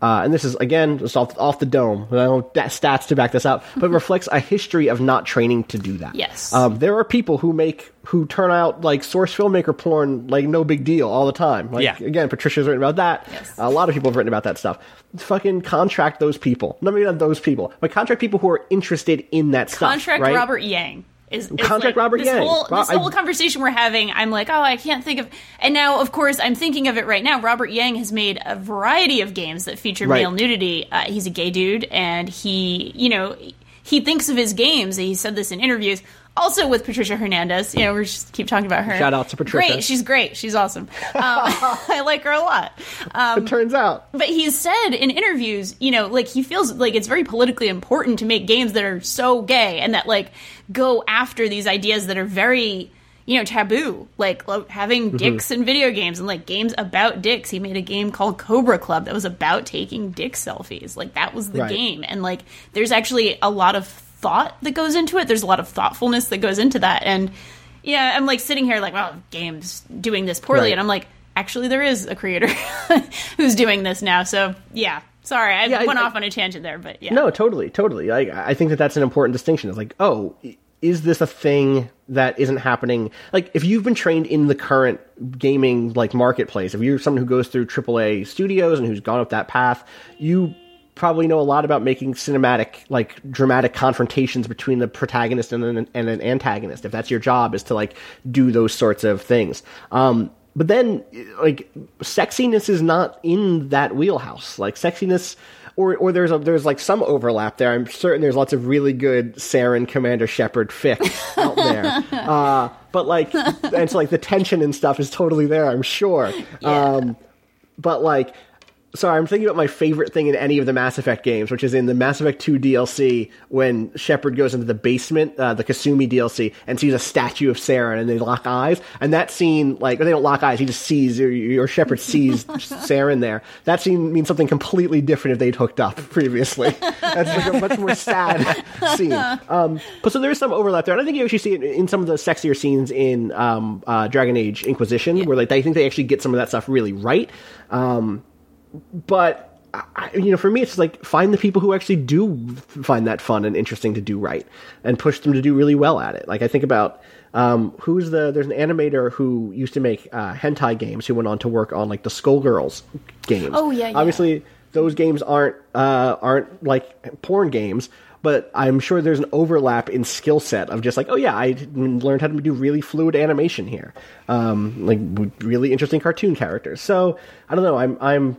Uh, and this is again just off, off the dome. I don't have stats to back this up, but it reflects a history of not training to do that. Yes. um, there are people who make who turn out like source filmmaker porn like no big deal all the time. Like, Yeah. Again, Patricia's written about that. Yes. A lot of people have written about that stuff. Fucking contract those people. No, maybe not those people, but contract people who are interested in that stuff. contract right? Robert Yang. Is, is Contract like, Robert this Yang. Whole, Ro- this I- whole conversation we're having, I'm like, oh, I can't think of. And now, of course, I'm thinking of it right now. Robert Yang has made a variety of games that feature Right. male nudity. Uh, he's a gay dude, and he, you know, he thinks of his games. He said this in interviews. Also with Patricia Hernandez, you know, we just keep talking about her. Shout out to Patricia. Great, she's great. She's awesome. Um, I like her a lot. Um, It turns out. but he's said in interviews, you know, like he feels like it's very politically important to make games that are so gay and that like go after these ideas that are very, you know, taboo, like lo- having dicks in video games and like games about dicks. He made a game called Cobra Club that was about taking dick selfies. Like that was the Right. game. And like there's actually a lot of thought that goes into it. There's a lot of thoughtfulness that goes into that. And yeah, I'm like sitting here like, wow, games doing this poorly. Right. And I'm like, actually, there is a creator who's doing this now. So yeah, sorry, I Yeah, went I- off on a tangent there, but yeah, No, totally, totally. I, I think that that's an important distinction. It's like, oh, is this a thing that isn't happening? Like, if you've been trained in the current gaming like marketplace, if you're someone who goes through AAA studios and who's gone up that path, you probably know a lot about making cinematic, like dramatic confrontations between the protagonist and an, and an antagonist. If that's your job, is to like do those sorts of things. Um, but then, like, sexiness is not in that wheelhouse. Like, sexiness or or there's a, there's like some overlap there. I'm certain there's lots of really good Saren Commander Shepard fic out there. Uh, but like, and so like the tension and stuff is totally there. I'm sure. Um, but like, sorry, I'm thinking about my favorite thing in any of the Mass Effect games, which is in the Mass Effect 2 DLC when Shepard goes into the basement, uh, the Kasumi DLC, and sees a statue of Saren, and they lock eyes. And that scene, like, they don't lock eyes, he just sees, or, or Shepard sees Saren there. That scene means something completely different if they'd hooked up previously. That's like a much more sad scene. Um, but so there is some overlap there, and I think you actually see it in some of the sexier scenes in um, uh, Dragon Age Inquisition, where like I think they actually get some of that stuff really right. Um, but I, you know, for me, it's like find the people who actually do find that fun and interesting to do right, and push them to do really well at it. Like I think about um, who's the there's an animator who used to make uh, hentai games who went on to work on like the Skullgirls games. Oh, yeah, yeah. Obviously, those games aren't uh, aren't like porn games. But I'm sure there's an overlap in skill set of just like, oh yeah, I learned how to do really fluid animation here, um, like really interesting cartoon characters. So I don't know. I'm I'm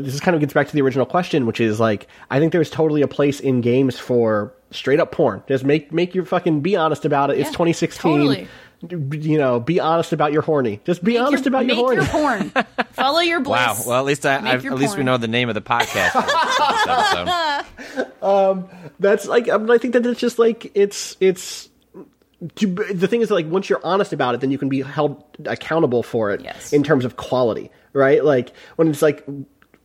this kind of gets back to the original question, which is like I think there's totally a place in games for straight up porn. Just make make your fucking be honest about it. It's 2016. totally. You know, be honest about your horny. Just be honest about make your horny. your porn. Follow your bliss. wow. Well, at least I, I've, your at least we know the name of the podcast. for this episode. That's like I, mean, I think that it's just like it's it's. To, the thing is, like, once you're honest about it, then you can be held accountable for it Yes. in terms of quality, right? Like when it's like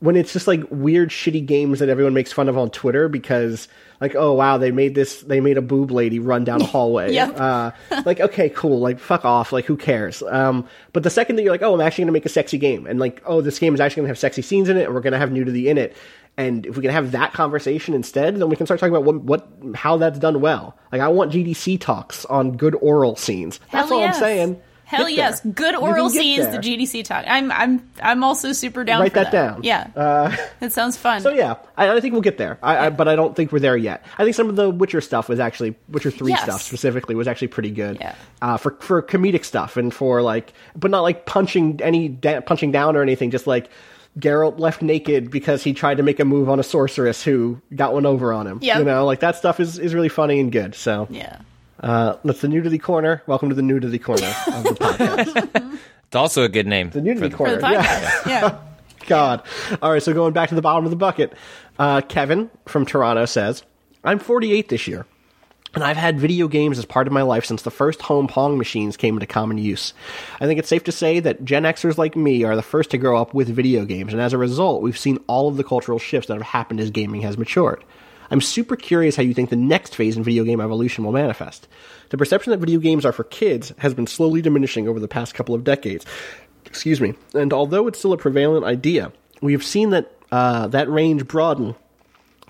when it's just like weird, shitty games that everyone makes fun of on Twitter because, like, oh wow, they made this, they made a boob lady run down a hallway. Yep. uh, like, okay, cool, like, fuck off, like, who cares? Um, but the second that you're like, oh, I'm actually gonna make a sexy game, and like, oh, this game is actually gonna have sexy scenes in it, and we're gonna have nudity in it. And if we can have that conversation instead, then we can start talking about what, what how that's done well. Like I want GDC talks on good oral scenes. That's Hell all yes. I'm saying. Hell Get yes, there. good oral scenes. there. The GDC talk. I'm I'm I'm also super down. Write for that down. Yeah, Uh, it sounds fun. so yeah, I, I think we'll get there. I, I, but I don't think we're there yet. I think some of the Witcher stuff was actually Witcher three Yes. stuff specifically was actually pretty good. Yeah. Uh, for for comedic stuff and for like, but not like punching any da- punching down or anything. Just like Geralt left naked because he tried to make a move on a sorceress who got one over on him. Yep. You know, like that stuff is is really funny and good. So yeah. Uh, that's the nudity corner. Welcome to the nudity corner of the podcast. It's also a good name. The nudity for- corner. For the Yeah. Yeah. God. All right, so going back to the bottom of the bucket, uh, Kevin from Toronto says, I'm 48 this year, and I've had video games as part of my life since the first home Pong machines came into common use. I think it's safe to say that Gen Xers like me are the first to grow up with video games, and as a result, we've seen all of the cultural shifts that have happened as gaming has matured. I'm super curious how you think the next phase in video game evolution will manifest. The perception that video games are for kids has been slowly diminishing over the past couple of decades. Excuse me. And although it's still a prevalent idea, we have seen that uh, that range broaden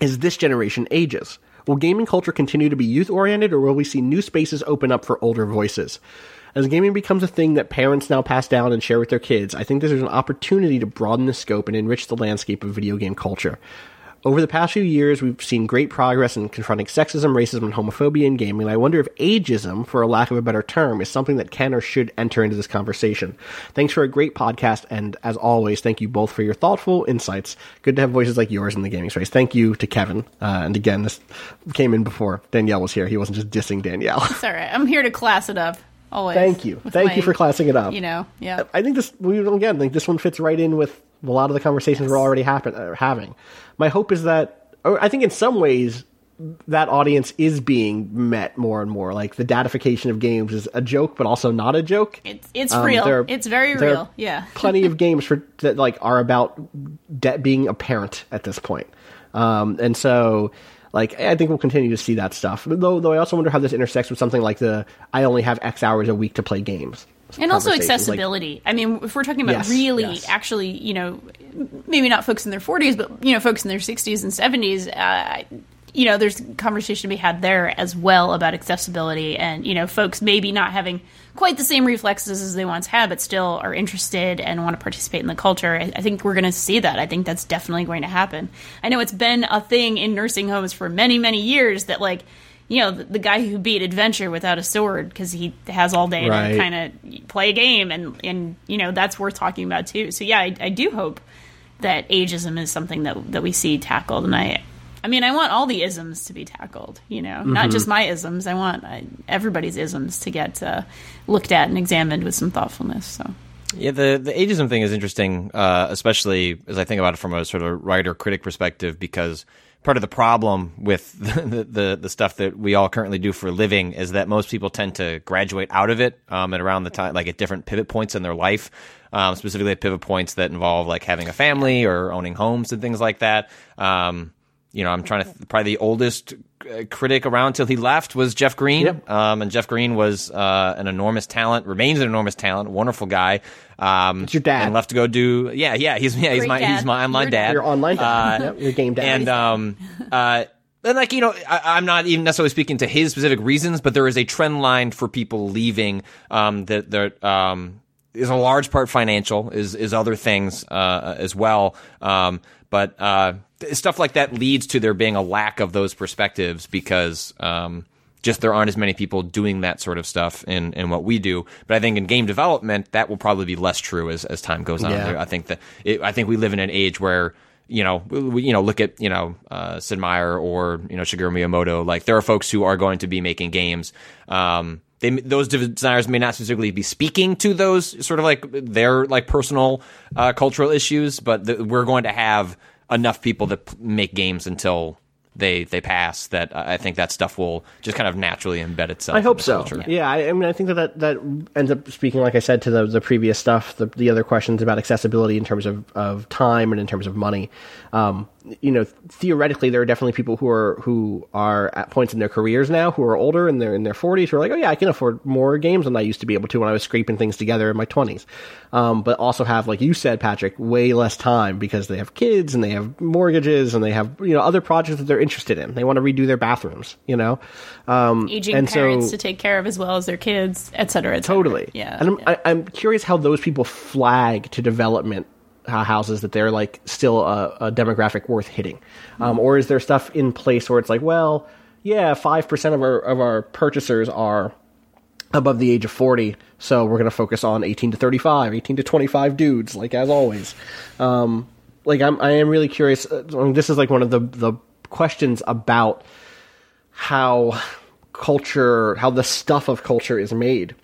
as this generation ages. Will gaming culture continue to be youth oriented, or will we see new spaces open up for older voices? As gaming becomes a thing that parents now pass down and share with their kids, I think there's an opportunity to broaden the scope and enrich the landscape of video game culture. Over the past few years, we've seen great progress in confronting sexism, racism, and homophobia in gaming, I wonder if ageism, for a lack of a better term, is something that can or should enter into this conversation. Thanks for a great podcast, and as always, thank you both for your thoughtful insights. Good to have voices like yours in the gaming space. Thank you to Kevin. Uh, and again, this came in before Danielle was here. He wasn't just dissing Danielle. It's all right. I'm here to class it up. Always. Thank you. Thank my- you for classing it up. You know. Yeah. I think this we again think this one fits right in with a lot of the conversations we're already happen, uh, having. My hope is that, or I think in some ways, that audience is being met more and more. Like the dadification of games is a joke, but also not a joke. It's it's Um, real. there are- it's very real. Yeah. plenty of games for that like are about de- being a parent at this point. Um, and so like I think we'll continue to see that stuff. Though though I also wonder how this intersects with something like the I only have X hours a week to play games. and also conversations, like- accessibility. I mean, if we're talking about Yes, really, yes. actually, you know, maybe not folks in their 40s, but you know, folks in their 60s and 70s. Uh, you know, there's conversation to be had there as well about accessibility, and you know, folks maybe not having quite the same reflexes as they once had, but still are interested and want to participate in the culture. I, I think we're going to see that. I think that's definitely going to happen. I know it's been a thing in nursing homes for many, many years that like. You know, the, the guy who beat Adventure without a sword because he has all day Right. to kind of play a game and and you know that's worth talking about too so yeah I, I do hope that ageism is something that that we see tackled and i i mean i want all the isms to be tackled you know? Not just my isms. I want uh, everybody's isms to get uh, looked at and examined with some thoughtfulness so. Yeah, the the ageism thing is interesting, uh, especially as I think about it from a sort of writer critic perspective, because part of the problem with the, the the stuff that we all currently do for a living is that most people tend to graduate out of it um, at around the time, like at different pivot points in their life, um, specifically at pivot points that involve like having a family or owning homes and things like that. Um, you know, I'm trying to. Th- probably the oldest uh, critic around till he left was Jeff Green, Yep. um, and Jeff Green was uh, an enormous talent, remains an enormous talent, wonderful guy. Um, It's your dad. and left to go do. Yeah, yeah, he's yeah, he's Great my he's my online Your dad. Your online dad, Uh, yep, your game dad. and um, uh, and like you know, I, I'm not even necessarily speaking to his specific reasons, but there is a trend line for people leaving. Um, that that um is a large part financial, is is other things uh, as well. Um, but uh, th- stuff like that leads to there being a lack of those perspectives because um, just there aren't as many people doing that sort of stuff in, in what we do. But I think in game development, that will probably be less true as, as time goes on. Yeah. I think that it, I think we live in an age where you know we, you know look at you know uh, Sid Meier or you know Shigeru Miyamoto. Like there are folks who are going to be making games. Um, they, those designers may not specifically be speaking to those sort of like their like personal uh, cultural issues, but the, we're going to have enough people that p- make games until they they pass that I think that stuff will just kind of naturally embed itself. I hope so. culture. Yeah, I, I mean, I think that, that that ends up speaking, like I said, to the the previous stuff, the the other questions about accessibility in terms of, of time and in terms of money. Um, you know, theoretically, there are definitely people who are who are at points in their careers now who are older and they're in their forties who are like, oh yeah, I can afford more games than I used to be able to when I was scraping things together in my twenties. Um, but also have, like you said, Patrick, way less time because they have kids and they have mortgages and they have you know other projects that they're interested in. They want to redo their bathrooms, you know. Um, Aging and so- parents to take care of as well as their kids, et cetera, et cetera. Totally. Yeah. And I'm, yeah. I, I'm curious how those people flag to development houses that they're like still a, a demographic worth hitting, um, or is there stuff in place where it's like, well, yeah, five percent of our of our purchasers are above the age of 40 so we're going to focus on 18 to 35 18 to 25 dudes like as always. Um, like I'm, i am really curious uh, I mean, this is like one of the the questions about how culture how the stuff of culture is made.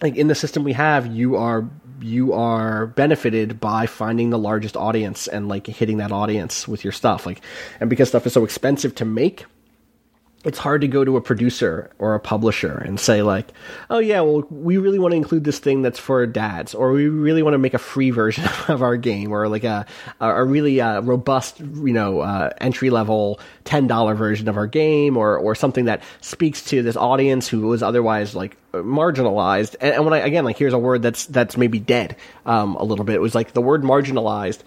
Like in the system we have you are you are benefited by finding the largest audience and like hitting that audience with your stuff. Like and because stuff is so expensive to make it's hard to go to a producer or a publisher and say like, "Oh yeah, well we really want to include this thing that's for dads, or we really want to make a free version of our game, or like a a really uh, robust, you know, uh, entry level ten dollar version of our game, or or something that speaks to this audience who was otherwise like marginalized." And, and when I again like here's a word that's that's maybe dead um, a little bit. It was like the word marginalized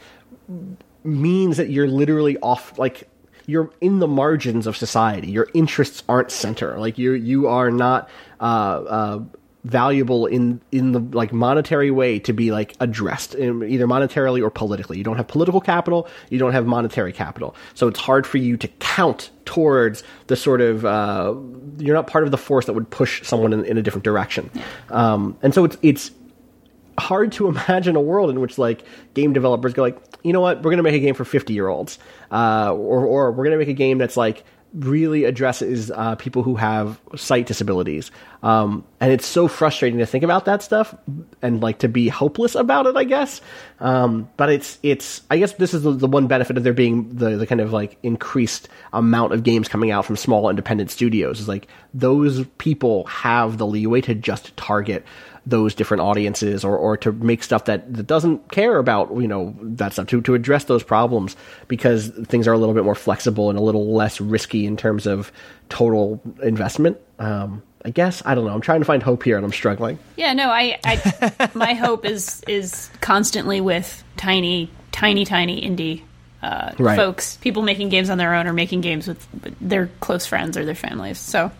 means that you're literally off like you're in the margins of society. Your interests aren't center. Like you you are not uh, uh, valuable in in the like monetary way to be like addressed either monetarily or politically. You don't have political capital. You don't have monetary capital. So it's hard for you to count towards the sort of uh, you're not part of the force that would push someone in, in a different direction. Um, and so it's it's hard to imagine a world in which like game developers go like, you know what, we're going to make a game for 50 year olds, uh, or or we're going to make a game that's like really addresses uh, people who have sight disabilities. Um, and it's so frustrating to think about that stuff and like to be hopeless about it, I guess. Um, but it's it's I guess this is the, the one benefit of there being the the kind of like increased amount of games coming out from small independent studios is like those people have the leeway to just target those different audiences or, or to make stuff that, that doesn't care about you know that stuff to, to address those problems because things are a little bit more flexible and a little less risky in terms of total investment um, i guess i don't know i'm trying to find hope here and i'm struggling Yeah, no, I, I my hope is is constantly with tiny, tiny, tiny indie uh, Right. folks, people making games on their own or making games with their close friends or their families. So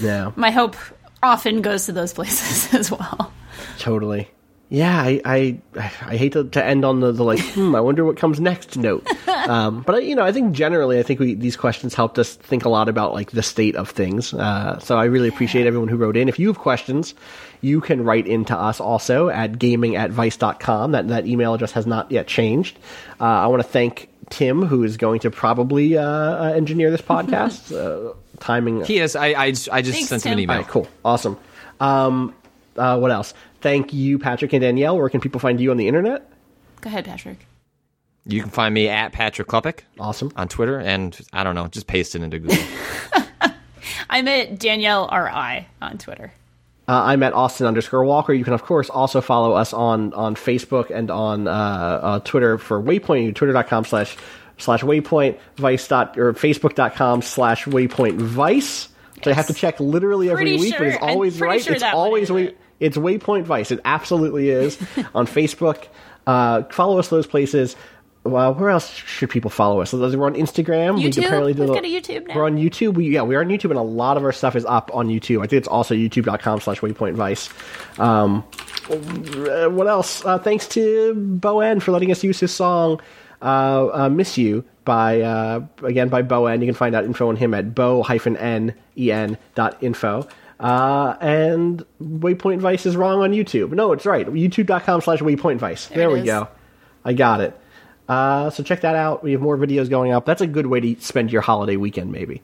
yeah my hope often goes to those places as well. totally. Yeah i i, I hate to, to end on the, the like hmm i wonder what comes next note. Um, but I, you know i think generally i think we these questions helped us think a lot about like the state of things. Uh, so i really appreciate everyone who wrote in. If you have questions you can write into us also at gaming at vice.com that, that email address has not yet changed. Uh, i want to thank tim who is going to probably uh, uh, engineer this podcast. Uh, timing He is. I I, just- I just Thanks, sent him an email. all right, cool, awesome. Um, uh, what else? Thank you, Patrick and Danielle. Where can people find you on the internet? Go ahead, Patrick. You can find me at Patrick Klepek Awesome. on Twitter, and I don't know, just paste it into Google. I'm at Danielle RI on Twitter. Uh, I'm at Austin underscore Walker. You can, of course, also follow us on, on Facebook and on uh, uh, Twitter for Waypoint. Twitter.com slash slash Waypoint Vice dot or Facebook.com slash Waypoint Vice. So I have to check literally every Pretty week, but it's always right. sure it's always way, it. it's Waypoint Vice. It absolutely is on Facebook. Uh, follow us those places. Well, where else should people follow us? We're on Instagram. We apparently do We've a- YouTube now. We're on YouTube. We, yeah, we are on YouTube, and a lot of our stuff is up on YouTube. I think it's also youtube.com slash waypoint vice. Um, what else? Uh, thanks to Bo En for letting us use his song Miss You by, uh, again, by Bo En. You can find out info on him at bo-en-en dot info. Uh, and Waypoint Vice is wrong on YouTube. No, it's right. YouTube.com slash Waypoint Vice. There, it we is. go. I got it. Uh, so check that out. We have more videos going up. That's a good way to spend your holiday weekend, maybe.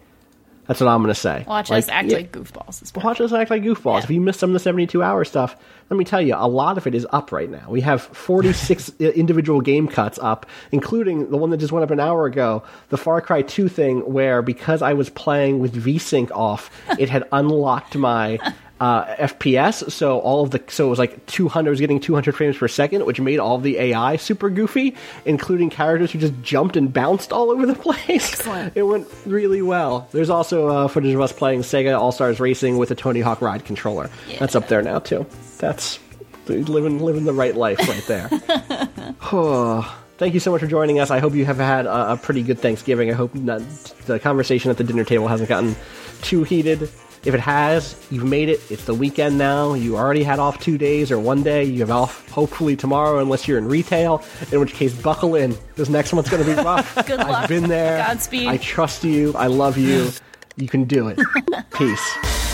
That's what I'm going to say. Watch us act yeah, like goofballs. Is Watch us act like goofballs. Yeah. If you missed some of the 72 hour stuff, let me tell you, a lot of it is up right now. We have 46 individual game cuts up, including the one that just went up an hour ago, the Far Cry 2 thing, where because I was playing with VSync off, it had unlocked my. Uh, FPS, so all of the so it was like 200 was getting 200 frames per second, which made all of the AI super goofy, including characters who just jumped and bounced all over the place. Excellent. It went really well. There's also uh, footage of us playing Sega All Stars Racing with a Tony Hawk Ride controller. That's up there now too. That's living living the right life right there. Oh, Thank you so much for joining us. I hope you have had a, a pretty good Thanksgiving. I hope not, the conversation at the dinner table hasn't gotten too heated. If it has, you've made it. It's the weekend now. You already had off two days or one day. You have off hopefully tomorrow, unless you're in retail. In which case, buckle in. This next one's going to be rough. Good luck. I've been there. Godspeed. I trust you. I love you. You can do it. Peace.